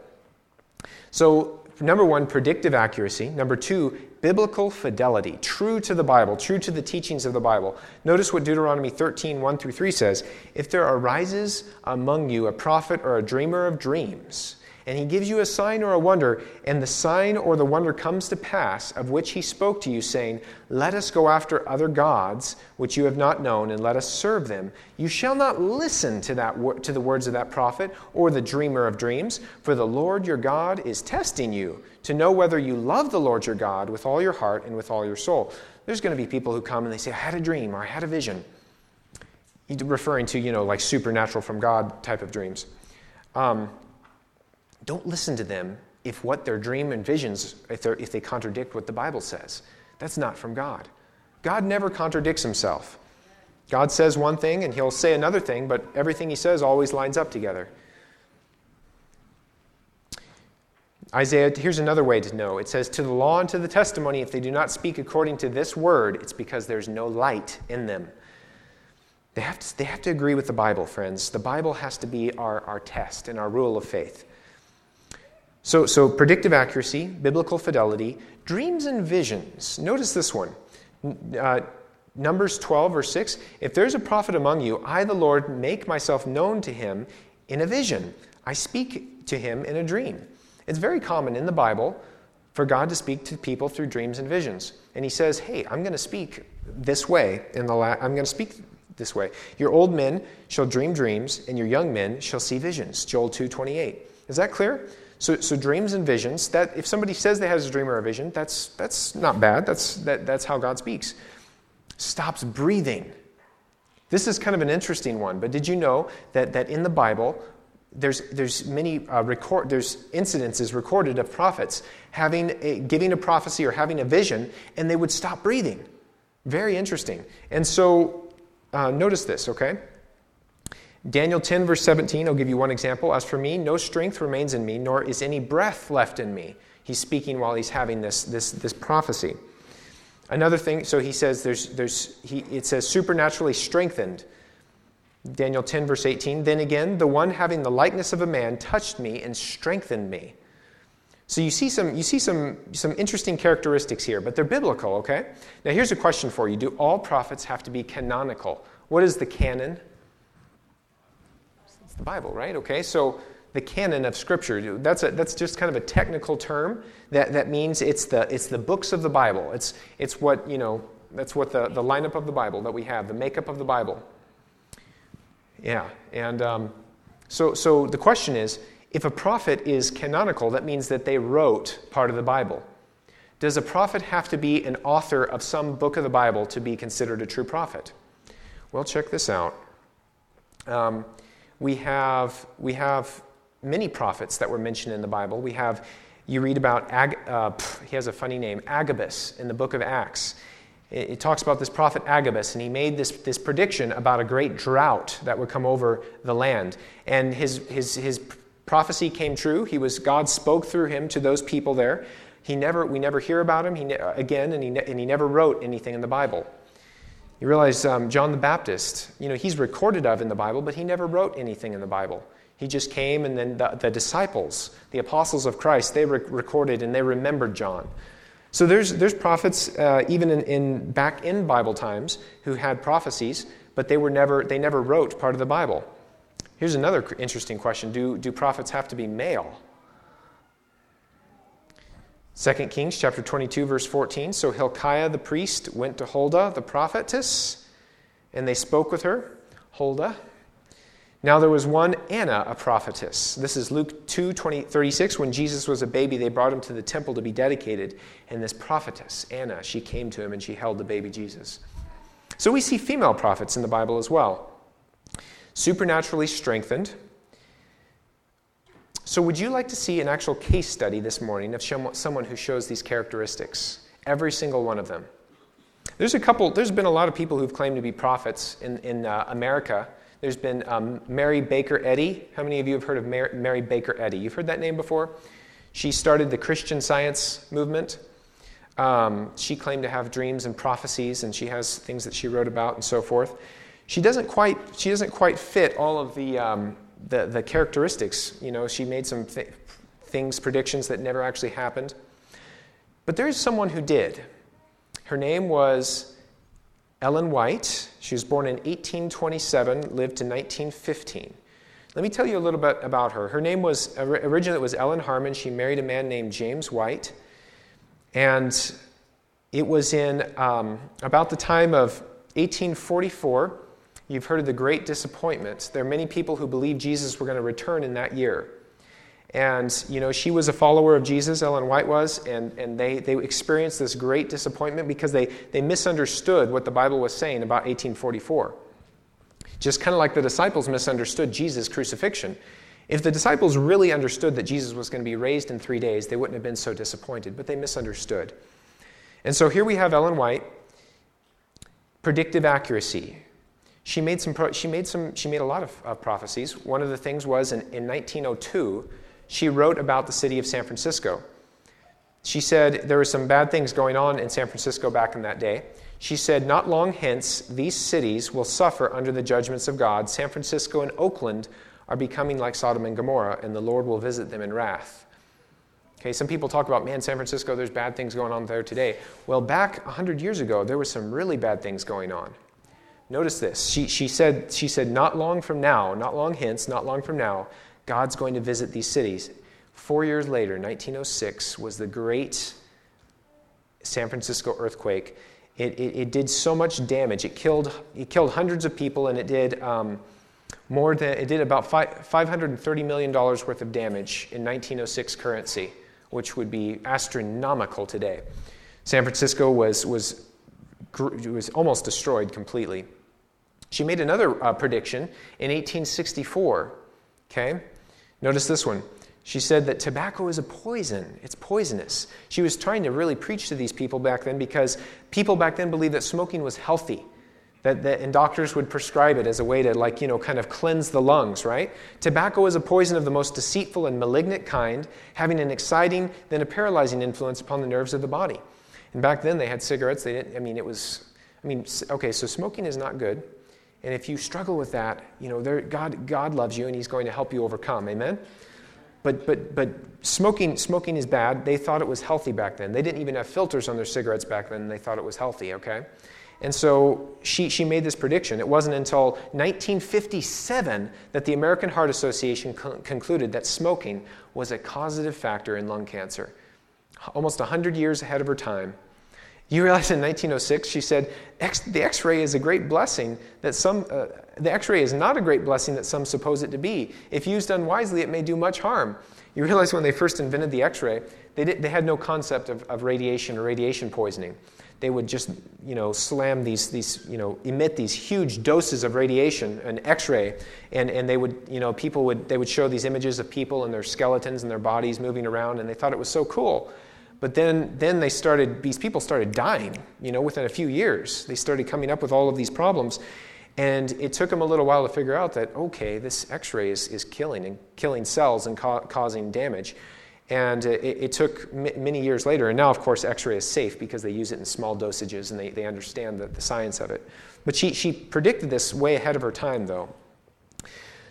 So, number one, predictive accuracy. Number two, biblical fidelity, true to the Bible, true to the teachings of the Bible. Notice what Deuteronomy 13, 1 through 3 says If there arises among you a prophet or a dreamer of dreams, and he gives you a sign or a wonder, and the sign or the wonder comes to pass, of which he spoke to you, saying, Let us go after other gods which you have not known, and let us serve them. You shall not listen to, that, to the words of that prophet or the dreamer of dreams, for the Lord your God is testing you to know whether you love the Lord your God with all your heart and with all your soul. There's going to be people who come and they say, I had a dream or I had a vision. referring to, you know, like supernatural from God type of dreams. Um, don't listen to them if what their dream and visions, if, if they contradict what the Bible says. That's not from God. God never contradicts himself. God says one thing and he'll say another thing, but everything he says always lines up together. Isaiah, here's another way to know. It says, To the law and to the testimony, if they do not speak according to this word, it's because there's no light in them. They have to, they have to agree with the Bible, friends. The Bible has to be our, our test and our rule of faith. So, so, predictive accuracy, biblical fidelity, dreams and visions. Notice this one. Uh, Numbers 12, verse 6 If there's a prophet among you, I, the Lord, make myself known to him in a vision. I speak to him in a dream. It's very common in the Bible for God to speak to people through dreams and visions. And he says, Hey, I'm going to speak this way. In the la- I'm going to speak this way. Your old men shall dream dreams, and your young men shall see visions. Joel 2.28. Is that clear? So, so dreams and visions, that if somebody says they has a dream or a vision, that's, that's not bad. That's, that, that's how God speaks stops breathing. This is kind of an interesting one, but did you know that, that in the Bible, there's, there's many uh, record, there's incidences recorded of prophets having a, giving a prophecy or having a vision, and they would stop breathing. Very interesting. And so, uh, notice this, okay? Daniel 10, verse 17, I'll give you one example. As for me, no strength remains in me, nor is any breath left in me. He's speaking while he's having this, this, this prophecy. Another thing, so he says there's, there's he, it says supernaturally strengthened. Daniel 10, verse 18. Then again, the one having the likeness of a man touched me and strengthened me. So you see some, you see some, some interesting characteristics here, but they're biblical, okay? Now here's a question for you Do all prophets have to be canonical? What is the canon? The Bible, right? Okay, so the canon of Scripture. That's, a, that's just kind of a technical term that, that means it's the, it's the books of the Bible. It's, it's what, you know, that's what the, the lineup of the Bible that we have, the makeup of the Bible. Yeah, and um, so, so the question is if a prophet is canonical, that means that they wrote part of the Bible. Does a prophet have to be an author of some book of the Bible to be considered a true prophet? Well, check this out. Um, we have, we have many prophets that were mentioned in the Bible. We have, you read about, Ag, uh, he has a funny name, Agabus in the book of Acts. It, it talks about this prophet Agabus, and he made this, this prediction about a great drought that would come over the land. And his, his, his prophecy came true. He was, God spoke through him to those people there. He never, we never hear about him he ne- again, and he, ne- and he never wrote anything in the Bible. You realize um, John the Baptist, you know, he's recorded of in the Bible, but he never wrote anything in the Bible. He just came, and then the, the disciples, the apostles of Christ, they re- recorded and they remembered John. So there's, there's prophets, uh, even in, in, back in Bible times, who had prophecies, but they, were never, they never wrote part of the Bible. Here's another interesting question do, do prophets have to be male? 2 Kings chapter 22, verse 14. So Hilkiah the priest went to Huldah the prophetess, and they spoke with her. Huldah, now there was one Anna, a prophetess. This is Luke 2 20, 36. When Jesus was a baby, they brought him to the temple to be dedicated. And this prophetess, Anna, she came to him and she held the baby Jesus. So we see female prophets in the Bible as well. Supernaturally strengthened. So, would you like to see an actual case study this morning of someone who shows these characteristics? Every single one of them. There's a couple, there's been a lot of people who've claimed to be prophets in, in uh, America there's been um, Mary Baker Eddy. How many of you have heard of Mary, Mary Baker Eddy? You've heard that name before? She started the Christian Science movement. Um, she claimed to have dreams and prophecies, and she has things that she wrote about and so forth. She doesn't quite, she doesn't quite fit all of the, um, the, the, characteristics. You know, she made some th- things, predictions that never actually happened. But there is someone who did. Her name was Ellen White. She was born in 1827, lived to 1915. Let me tell you a little bit about her. Her name was originally it was Ellen Harmon. She married a man named James White, and it was in um, about the time of 1844. You've heard of the Great Disappointment. There are many people who believe Jesus were going to return in that year. And, you know, she was a follower of Jesus, Ellen White was, and, and they, they experienced this great disappointment because they, they misunderstood what the Bible was saying about 1844. Just kind of like the disciples misunderstood Jesus' crucifixion. If the disciples really understood that Jesus was going to be raised in three days, they wouldn't have been so disappointed, but they misunderstood. And so here we have Ellen White, predictive accuracy. She made, some, she made, some, she made a lot of prophecies. One of the things was in, in 1902, she wrote about the city of San Francisco. She said there were some bad things going on in San Francisco back in that day. She said, Not long hence, these cities will suffer under the judgments of God. San Francisco and Oakland are becoming like Sodom and Gomorrah, and the Lord will visit them in wrath. Okay, some people talk about, man, San Francisco, there's bad things going on there today. Well, back 100 years ago, there were some really bad things going on. Notice this. She, she, said, she said, not long from now, not long hence, not long from now, God's going to visit these cities. Four years later, 1906, was the great San Francisco earthquake. It, it, it did so much damage. It killed, it killed hundreds of people, and it did um, more than it did about five, $530 million worth of damage in 1906 currency, which would be astronomical today. San Francisco was, was, was almost destroyed completely. She made another uh, prediction in 1864. Okay? Notice this one. She said that tobacco is a poison. It's poisonous. She was trying to really preach to these people back then because people back then believed that smoking was healthy. That, that, and doctors would prescribe it as a way to like you know kind of cleanse the lungs right tobacco is a poison of the most deceitful and malignant kind having an exciting then a paralyzing influence upon the nerves of the body and back then they had cigarettes they didn't i mean it was i mean okay so smoking is not good and if you struggle with that you know god god loves you and he's going to help you overcome amen but but but smoking smoking is bad they thought it was healthy back then they didn't even have filters on their cigarettes back then they thought it was healthy okay and so she, she made this prediction. It wasn't until 1957 that the American Heart Association co- concluded that smoking was a causative factor in lung cancer. Almost 100 years ahead of her time. You realize in 1906, she said, the x ray is a great blessing that some, uh, the x ray is not a great blessing that some suppose it to be. If used unwisely, it may do much harm. You realize when they first invented the x ray, they, they had no concept of, of radiation or radiation poisoning they would just you know slam these these you know emit these huge doses of radiation an x-ray and, and they would you know people would they would show these images of people and their skeletons and their bodies moving around and they thought it was so cool but then then they started these people started dying you know within a few years they started coming up with all of these problems and it took them a little while to figure out that okay this x-ray is, is killing and killing cells and ca- causing damage and it, it took m- many years later, and now, of course, x ray is safe because they use it in small dosages and they, they understand the, the science of it. But she, she predicted this way ahead of her time, though.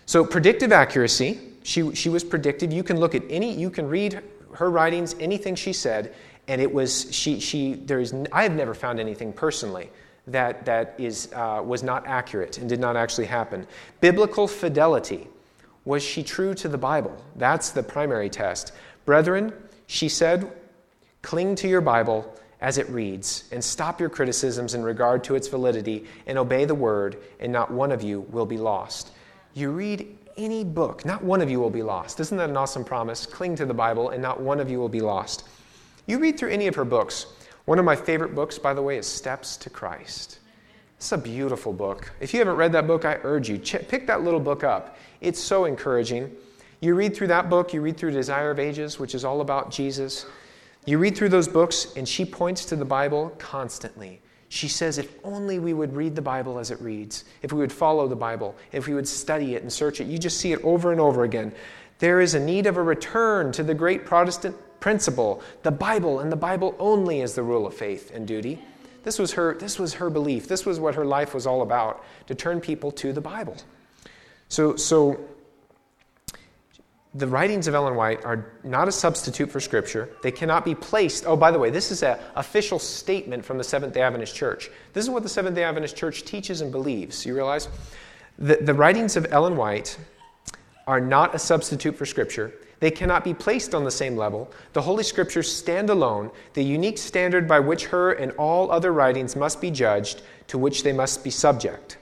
So, predictive accuracy, she, she was predictive. You can look at any, you can read her writings, anything she said, and it was, she, she, there is, I have never found anything personally that, that is, uh, was not accurate and did not actually happen. Biblical fidelity. Was she true to the Bible? That's the primary test. Brethren, she said, cling to your Bible as it reads, and stop your criticisms in regard to its validity, and obey the word, and not one of you will be lost. You read any book, not one of you will be lost. Isn't that an awesome promise? Cling to the Bible, and not one of you will be lost. You read through any of her books. One of my favorite books, by the way, is Steps to Christ. It's a beautiful book. If you haven't read that book, I urge you, pick that little book up. It's so encouraging. You read through that book, you read through Desire of Ages, which is all about Jesus. You read through those books, and she points to the Bible constantly. She says, if only we would read the Bible as it reads, if we would follow the Bible, if we would study it and search it, you just see it over and over again. There is a need of a return to the great Protestant principle the Bible and the Bible only is the rule of faith and duty. This was her, this was her belief. This was what her life was all about to turn people to the Bible. So, so the writings of Ellen White are not a substitute for Scripture. They cannot be placed. Oh, by the way, this is an official statement from the Seventh day Adventist Church. This is what the Seventh day Adventist Church teaches and believes. You realize? The, the writings of Ellen White are not a substitute for Scripture. They cannot be placed on the same level. The Holy Scriptures stand alone, the unique standard by which her and all other writings must be judged, to which they must be subject.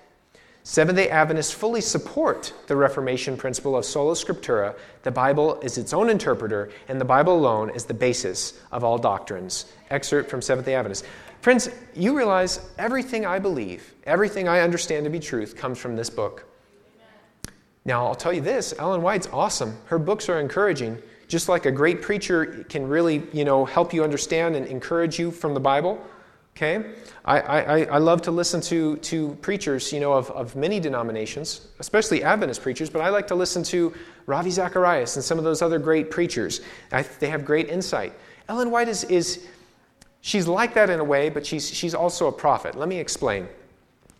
Seventh day Adventists fully support the Reformation principle of sola scriptura. The Bible is its own interpreter, and the Bible alone is the basis of all doctrines. Excerpt from Seventh day Adventists. Friends, you realize everything I believe, everything I understand to be truth, comes from this book. Now, I'll tell you this Ellen White's awesome. Her books are encouraging. Just like a great preacher can really, you know, help you understand and encourage you from the Bible, Okay? I, I, I love to listen to, to preachers, you know, of, of many denominations, especially Adventist preachers, but I like to listen to Ravi Zacharias and some of those other great preachers. I, they have great insight. Ellen White is, is, she's like that in a way, but she's, she's also a prophet. Let me explain.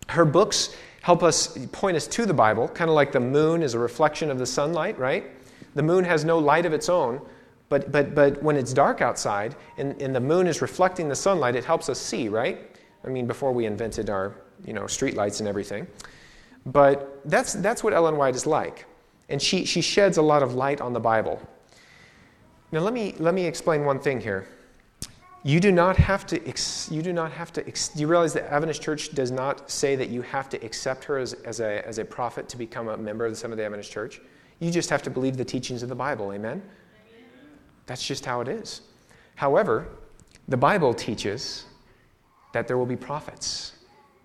Her books help us point us to the Bible, kind of like the moon is a reflection of the sunlight, right? The moon has no light of its own, but, but, but when it's dark outside and, and the moon is reflecting the sunlight, it helps us see, right? I mean, before we invented our you know, street lights and everything. But that's, that's what Ellen White is like. And she, she sheds a lot of light on the Bible. Now, let me, let me explain one thing here. You do not have to, ex, you do not have to, ex, do you realize that Adventist Church does not say that you have to accept her as, as, a, as a prophet to become a member of the Seventh day Adventist Church? You just have to believe the teachings of the Bible, amen? That's just how it is. However, the Bible teaches that there will be prophets.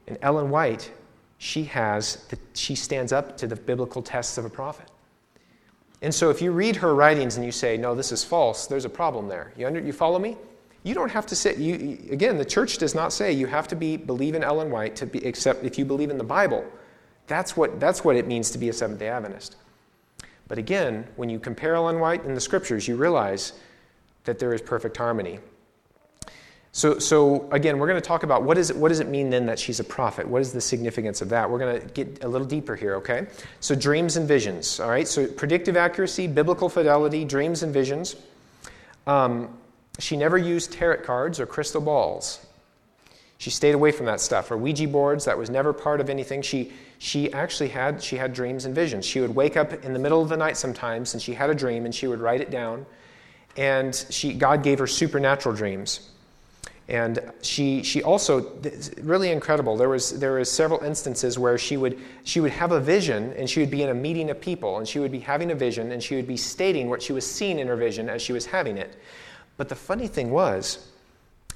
And Ellen White, she has the, she stands up to the biblical tests of a prophet. And so if you read her writings and you say, no, this is false, there's a problem there. You, under, you follow me? You don't have to say, you, again, the church does not say you have to be, believe in Ellen White to be, except if you believe in the Bible. That's what, that's what it means to be a Seventh day Adventist. But again, when you compare Ellen White in the scriptures, you realize that there is perfect harmony. So, so again, we're going to talk about what, is it, what does it mean then that she's a prophet? What is the significance of that? We're going to get a little deeper here, okay? So, dreams and visions, all right? So, predictive accuracy, biblical fidelity, dreams and visions. Um, she never used tarot cards or crystal balls. She stayed away from that stuff. Or Ouija boards, that was never part of anything. She, she actually had, she had dreams and visions. She would wake up in the middle of the night sometimes and she had a dream and she would write it down. And she, God gave her supernatural dreams. And she, she also, really incredible, there was, there was several instances where she would, she would have a vision and she would be in a meeting of people and she would be having a vision and she would be stating what she was seeing in her vision as she was having it. But the funny thing was,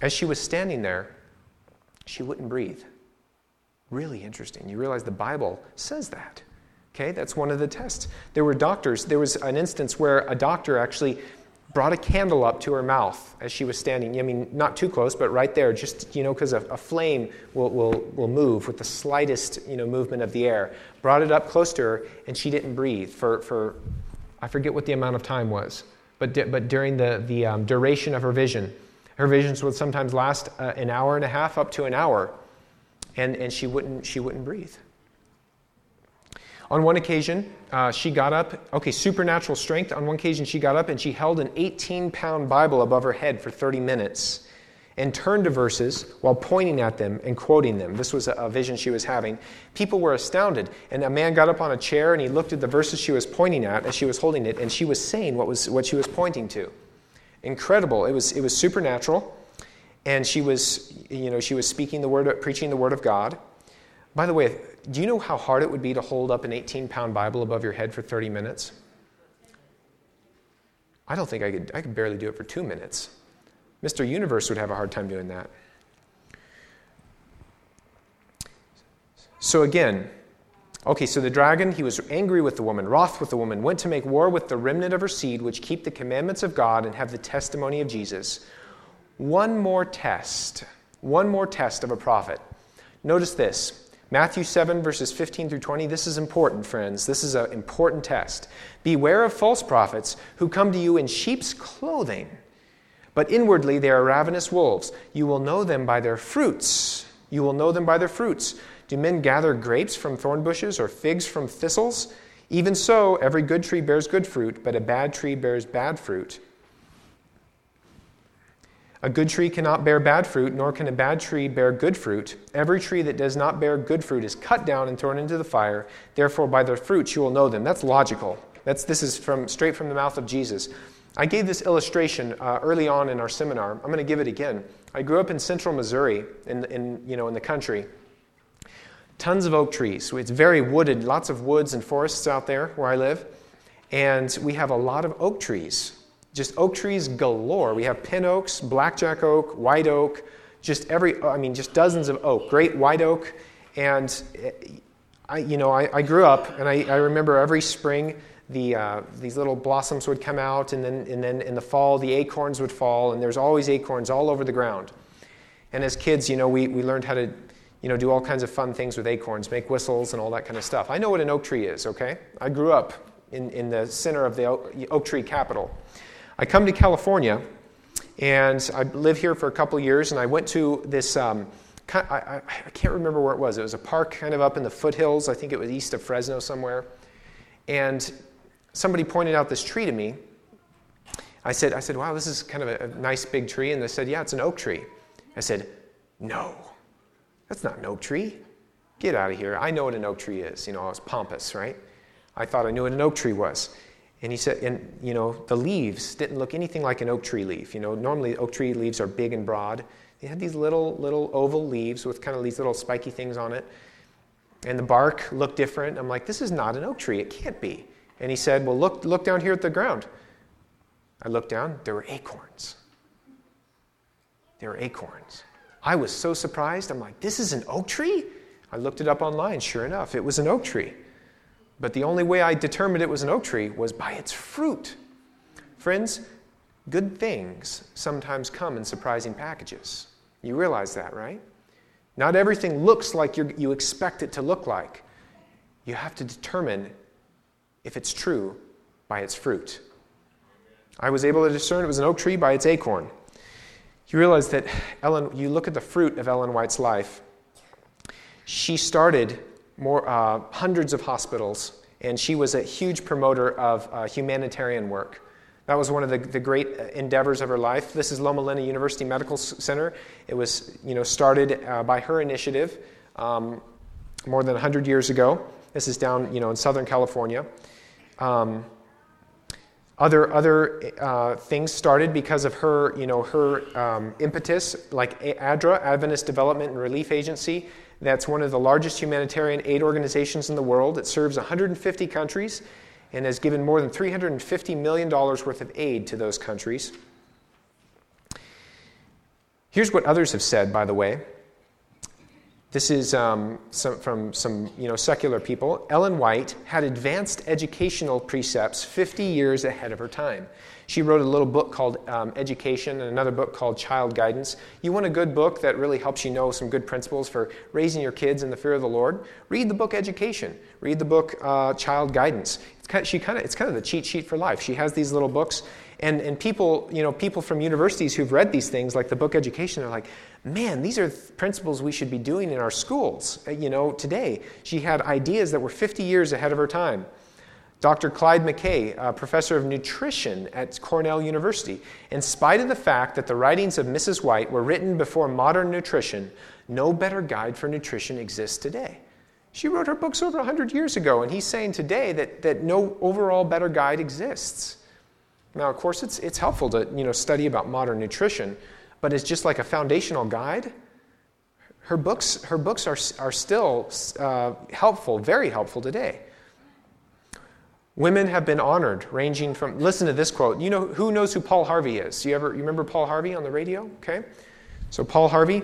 as she was standing there, she wouldn't breathe. Really interesting. You realize the Bible says that. Okay, that's one of the tests. There were doctors, there was an instance where a doctor actually brought a candle up to her mouth as she was standing. I mean, not too close, but right there, just, you know, because a, a, flame will, will, will move with the slightest, you know, movement of the air. Brought it up close to her, and she didn't breathe for, for I forget what the amount of time was, but, di- but during the, the um, duration of her vision. Her visions would sometimes last uh, an hour and a half up to an hour, and, and she, wouldn't, she wouldn't breathe. On one occasion, uh, she got up, okay, supernatural strength. On one occasion, she got up and she held an 18 pound Bible above her head for 30 minutes and turned to verses while pointing at them and quoting them. This was a vision she was having. People were astounded, and a man got up on a chair and he looked at the verses she was pointing at as she was holding it, and she was saying what, was, what she was pointing to incredible. It was, it was supernatural. And she was, you know, she was speaking the word, preaching the word of God. By the way, do you know how hard it would be to hold up an 18 pound Bible above your head for 30 minutes? I don't think I could, I could barely do it for two minutes. Mr. Universe would have a hard time doing that. So again, Okay, so the dragon, he was angry with the woman, wroth with the woman, went to make war with the remnant of her seed, which keep the commandments of God and have the testimony of Jesus. One more test, one more test of a prophet. Notice this Matthew 7, verses 15 through 20. This is important, friends. This is an important test. Beware of false prophets who come to you in sheep's clothing, but inwardly they are ravenous wolves. You will know them by their fruits. You will know them by their fruits. Do men gather grapes from thorn bushes or figs from thistles? Even so, every good tree bears good fruit, but a bad tree bears bad fruit. A good tree cannot bear bad fruit, nor can a bad tree bear good fruit. Every tree that does not bear good fruit is cut down and thrown into the fire. Therefore, by their fruits you will know them. That's logical. That's, this is from, straight from the mouth of Jesus. I gave this illustration uh, early on in our seminar. I'm going to give it again. I grew up in central Missouri, in, in, you know, in the country. Tons of oak trees. It's very wooded, lots of woods and forests out there where I live. And we have a lot of oak trees, just oak trees galore. We have pin oaks, blackjack oak, white oak, just every, I mean, just dozens of oak, great white oak. And, I, you know, I, I grew up and I, I remember every spring the, uh, these little blossoms would come out, and then, and then in the fall, the acorns would fall, and there's always acorns all over the ground. And as kids, you know, we, we learned how to, you know, do all kinds of fun things with acorns, make whistles and all that kind of stuff. I know what an oak tree is, okay? I grew up in, in the center of the oak, oak tree capital. I come to California, and I lived here for a couple years, and I went to this. Um, I, I, I can't remember where it was. It was a park kind of up in the foothills. I think it was east of Fresno somewhere. And somebody pointed out this tree to me. I said, I said, wow, this is kind of a, a nice big tree. And they said, yeah, it's an oak tree. I said, no, that's not an oak tree. Get out of here. I know what an oak tree is. You know, I was pompous, right? I thought I knew what an oak tree was. And he said, and you know, the leaves didn't look anything like an oak tree leaf. You know, normally oak tree leaves are big and broad. They had these little, little oval leaves with kind of these little spiky things on it. And the bark looked different. I'm like, this is not an oak tree. It can't be. And he said, Well, look, look down here at the ground. I looked down, there were acorns. There were acorns. I was so surprised. I'm like, This is an oak tree? I looked it up online. Sure enough, it was an oak tree. But the only way I determined it was an oak tree was by its fruit. Friends, good things sometimes come in surprising packages. You realize that, right? Not everything looks like you expect it to look like. You have to determine if it's true, by its fruit. I was able to discern it was an oak tree by its acorn. You realize that Ellen, you look at the fruit of Ellen White's life. She started more, uh, hundreds of hospitals, and she was a huge promoter of uh, humanitarian work. That was one of the, the great endeavors of her life. This is Loma Linda University Medical Center. It was you know, started uh, by her initiative um, more than 100 years ago. This is down you know, in Southern California. Um, other other uh, things started because of her, you know, her um, impetus, like ADRA, Adventist Development and Relief Agency. That's one of the largest humanitarian aid organizations in the world. It serves 150 countries and has given more than $350 million worth of aid to those countries. Here's what others have said, by the way. This is um, some, from some you know, secular people. Ellen White had advanced educational precepts 50 years ahead of her time. She wrote a little book called um, Education and another book called Child Guidance. You want a good book that really helps you know some good principles for raising your kids in the fear of the Lord? Read the book Education. Read the book uh, Child Guidance. It's kind, of, she kind of, it's kind of the cheat sheet for life. She has these little books, and, and people, you know, people from universities who've read these things, like the book Education, are like, man, these are th- principles we should be doing in our schools, uh, you know, today. She had ideas that were 50 years ahead of her time. Dr. Clyde McCay, professor of nutrition at Cornell University, in spite of the fact that the writings of Mrs. White were written before modern nutrition, no better guide for nutrition exists today. She wrote her books over 100 years ago, and he's saying today that, that no overall better guide exists. Now, of course, it's, it's helpful to you know, study about modern nutrition, but it's just like a foundational guide. Her books, her books are, are still uh, helpful, very helpful today. Women have been honored, ranging from, listen to this quote. You know, who knows who Paul Harvey is? You ever, you remember Paul Harvey on the radio? Okay. So, Paul Harvey,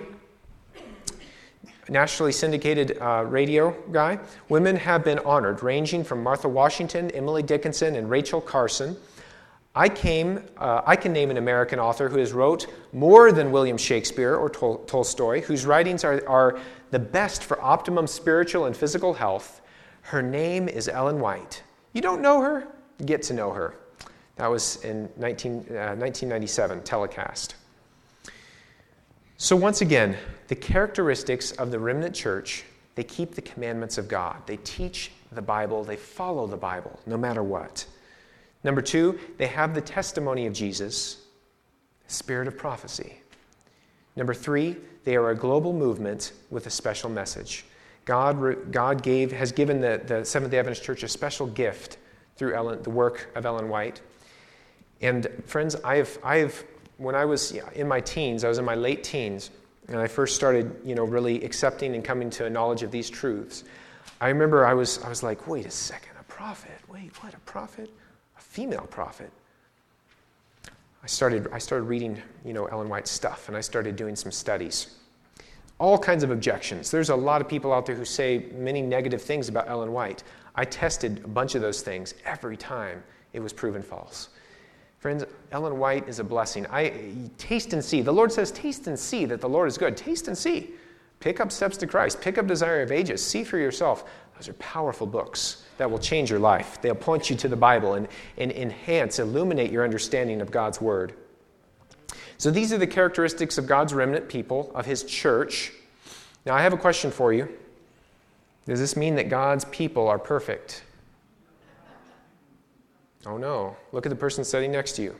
nationally syndicated uh, radio guy. Women have been honored, ranging from Martha Washington, Emily Dickinson, and Rachel Carson I, came, uh, I can name an American author who has wrote more than William Shakespeare or Tol- Tolstoy, whose writings are, are the best for optimum spiritual and physical health. Her name is Ellen White. You don't know her? Get to know her. That was in 19, uh, 1997 telecast. So, once again, the characteristics of the remnant church they keep the commandments of God, they teach the Bible, they follow the Bible, no matter what. Number two, they have the testimony of Jesus, spirit of prophecy. Number three, they are a global movement with a special message. God, God gave, has given the, the Seventh day Adventist Church a special gift through Ellen, the work of Ellen White. And friends, I have, I have, when I was in my teens, I was in my late teens, and I first started, you know, really accepting and coming to a knowledge of these truths, I remember I was, I was like, wait a second, a prophet? Wait, what, a prophet? A female prophet? I started, I started reading, you know, Ellen White's stuff, and I started doing some studies. All kinds of objections. There's a lot of people out there who say many negative things about Ellen White. I tested a bunch of those things. Every time it was proven false. Friends, Ellen White is a blessing. I taste and see. The Lord says, taste and see that the Lord is good. Taste and see. Pick up Steps to Christ. Pick up Desire of Ages. See for yourself. Those are powerful books that will change your life. They'll point you to the Bible and, and enhance, illuminate your understanding of God's Word. So these are the characteristics of God's remnant people, of His church. Now, I have a question for you. Does this mean that God's people are perfect? Oh no. Look at the person sitting next to you.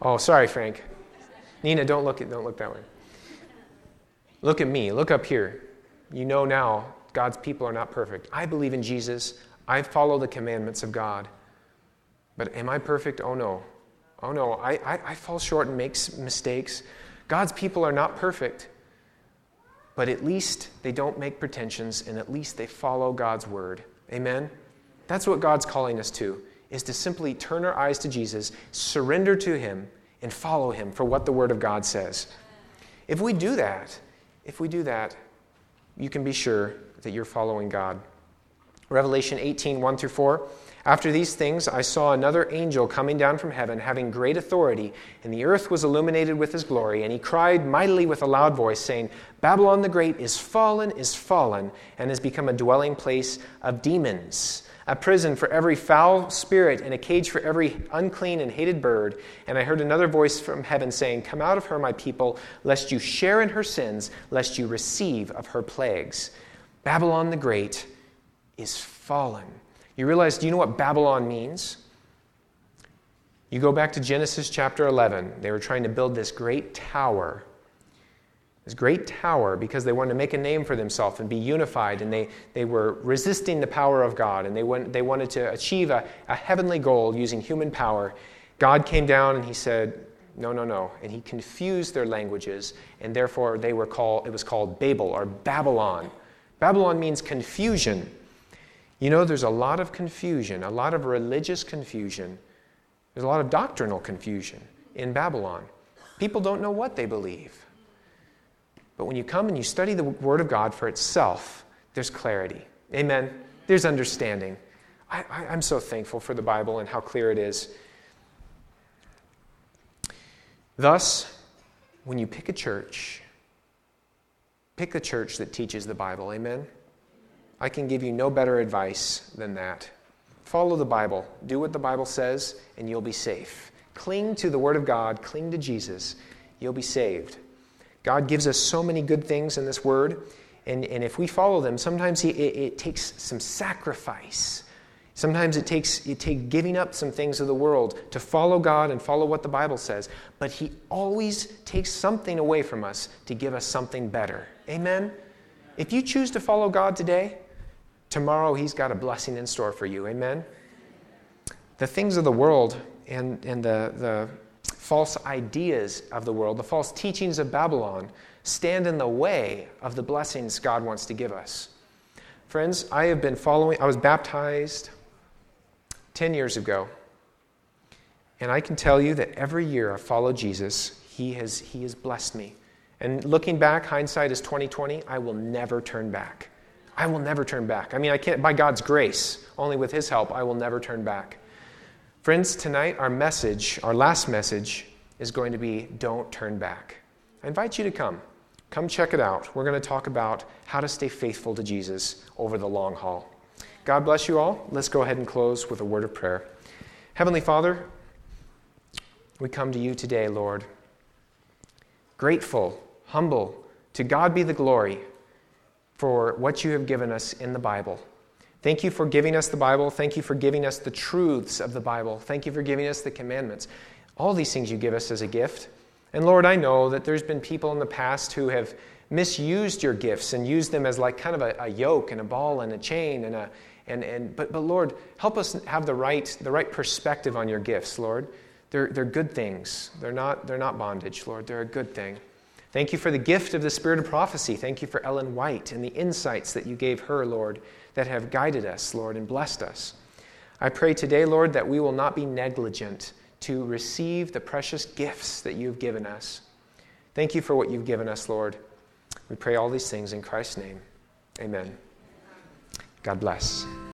Oh, sorry, Frank. Nina, don't look don't look that way. Look at me. Look up here. You know now God's people are not perfect. I believe in Jesus. I follow the commandments of God. But am I perfect? Oh no. Oh no. I, I, I fall short and make mistakes. God's people are not perfect. But at least they don't make pretensions and at least they follow God's word. Amen? That's what God's calling us to, is to simply turn our eyes to Jesus, surrender to Him, and follow Him for what the Word of God says. If we do that, if we do that, you can be sure that you're following God. Revelation 18, 1 through 4. After these things, I saw another angel coming down from heaven, having great authority, and the earth was illuminated with his glory. And he cried mightily with a loud voice, saying, Babylon the Great is fallen, is fallen, and has become a dwelling place of demons, a prison for every foul spirit, and a cage for every unclean and hated bird. And I heard another voice from heaven saying, Come out of her, my people, lest you share in her sins, lest you receive of her plagues. Babylon the Great is fallen. You realize, do you know what Babylon means? You go back to Genesis chapter 11. They were trying to build this great tower. This great tower because they wanted to make a name for themselves and be unified, and they, they were resisting the power of God, and they, went, they wanted to achieve a, a heavenly goal using human power. God came down and he said, No, no, no. And he confused their languages, and therefore they were called, it was called Babel or Babylon. Babylon means confusion. You know, there's a lot of confusion, a lot of religious confusion. There's a lot of doctrinal confusion in Babylon. People don't know what they believe. But when you come and you study the Word of God for itself, there's clarity. Amen. There's understanding. I, am so thankful for the Bible and how clear it is. Thus, when you pick a church, pick a church that teaches the Bible. Amen. I can give you no better advice than that. Follow the Bible, do what the Bible says, and you'll be safe. Cling to the Word of God, cling to Jesus, you'll be saved. God gives us so many good things in this Word, and, and if we follow them, sometimes he, it, it takes some sacrifice. Sometimes it takes, it takes giving up some things of the world to follow God and follow what the Bible says. But He always takes something away from us to give us something better. Amen? If you choose to follow God today, Tomorrow, He's got a blessing in store for you. Amen? The things of the world and, and the, the false ideas of the world, the false teachings of Babylon, stand in the way of the blessings God wants to give us. Friends, I have been following, I was baptized 10 years ago. And I can tell you that every year I follow Jesus, he has, he has blessed me. And looking back, hindsight is 2020, I will never turn back. I will never turn back. I mean, I can't, by God's grace, only with His help, I will never turn back. Friends, tonight our message, our last message, is going to be don't turn back. I invite you to come. Come check it out. We're going to talk about how to stay faithful to Jesus over the long haul. God bless you all. Let's go ahead and close with a word of prayer. Heavenly Father, we come to you today, Lord, grateful, humble. To God be the glory for what you have given us in the Bible. Thank you for giving us the Bible. Thank you for giving us the truths of the Bible. Thank you for giving us the commandments. All these things you give us as a gift. And Lord, I know that there's been people in the past who have misused your gifts and used them as like kind of a, a yoke and a ball and a chain and a and, and but, but Lord, help us have the right, the right perspective on your gifts, Lord. they're, they're good things. They're not, they're not bondage, Lord. They're a good thing. Thank you for the gift of the spirit of prophecy. Thank you for Ellen White and the insights that you gave her, Lord, that have guided us, Lord, and blessed us. I pray today, Lord, that we will not be negligent to receive the precious gifts that you've given us. Thank you for what you've given us, Lord. We pray all these things in Christ's name. Amen. God bless.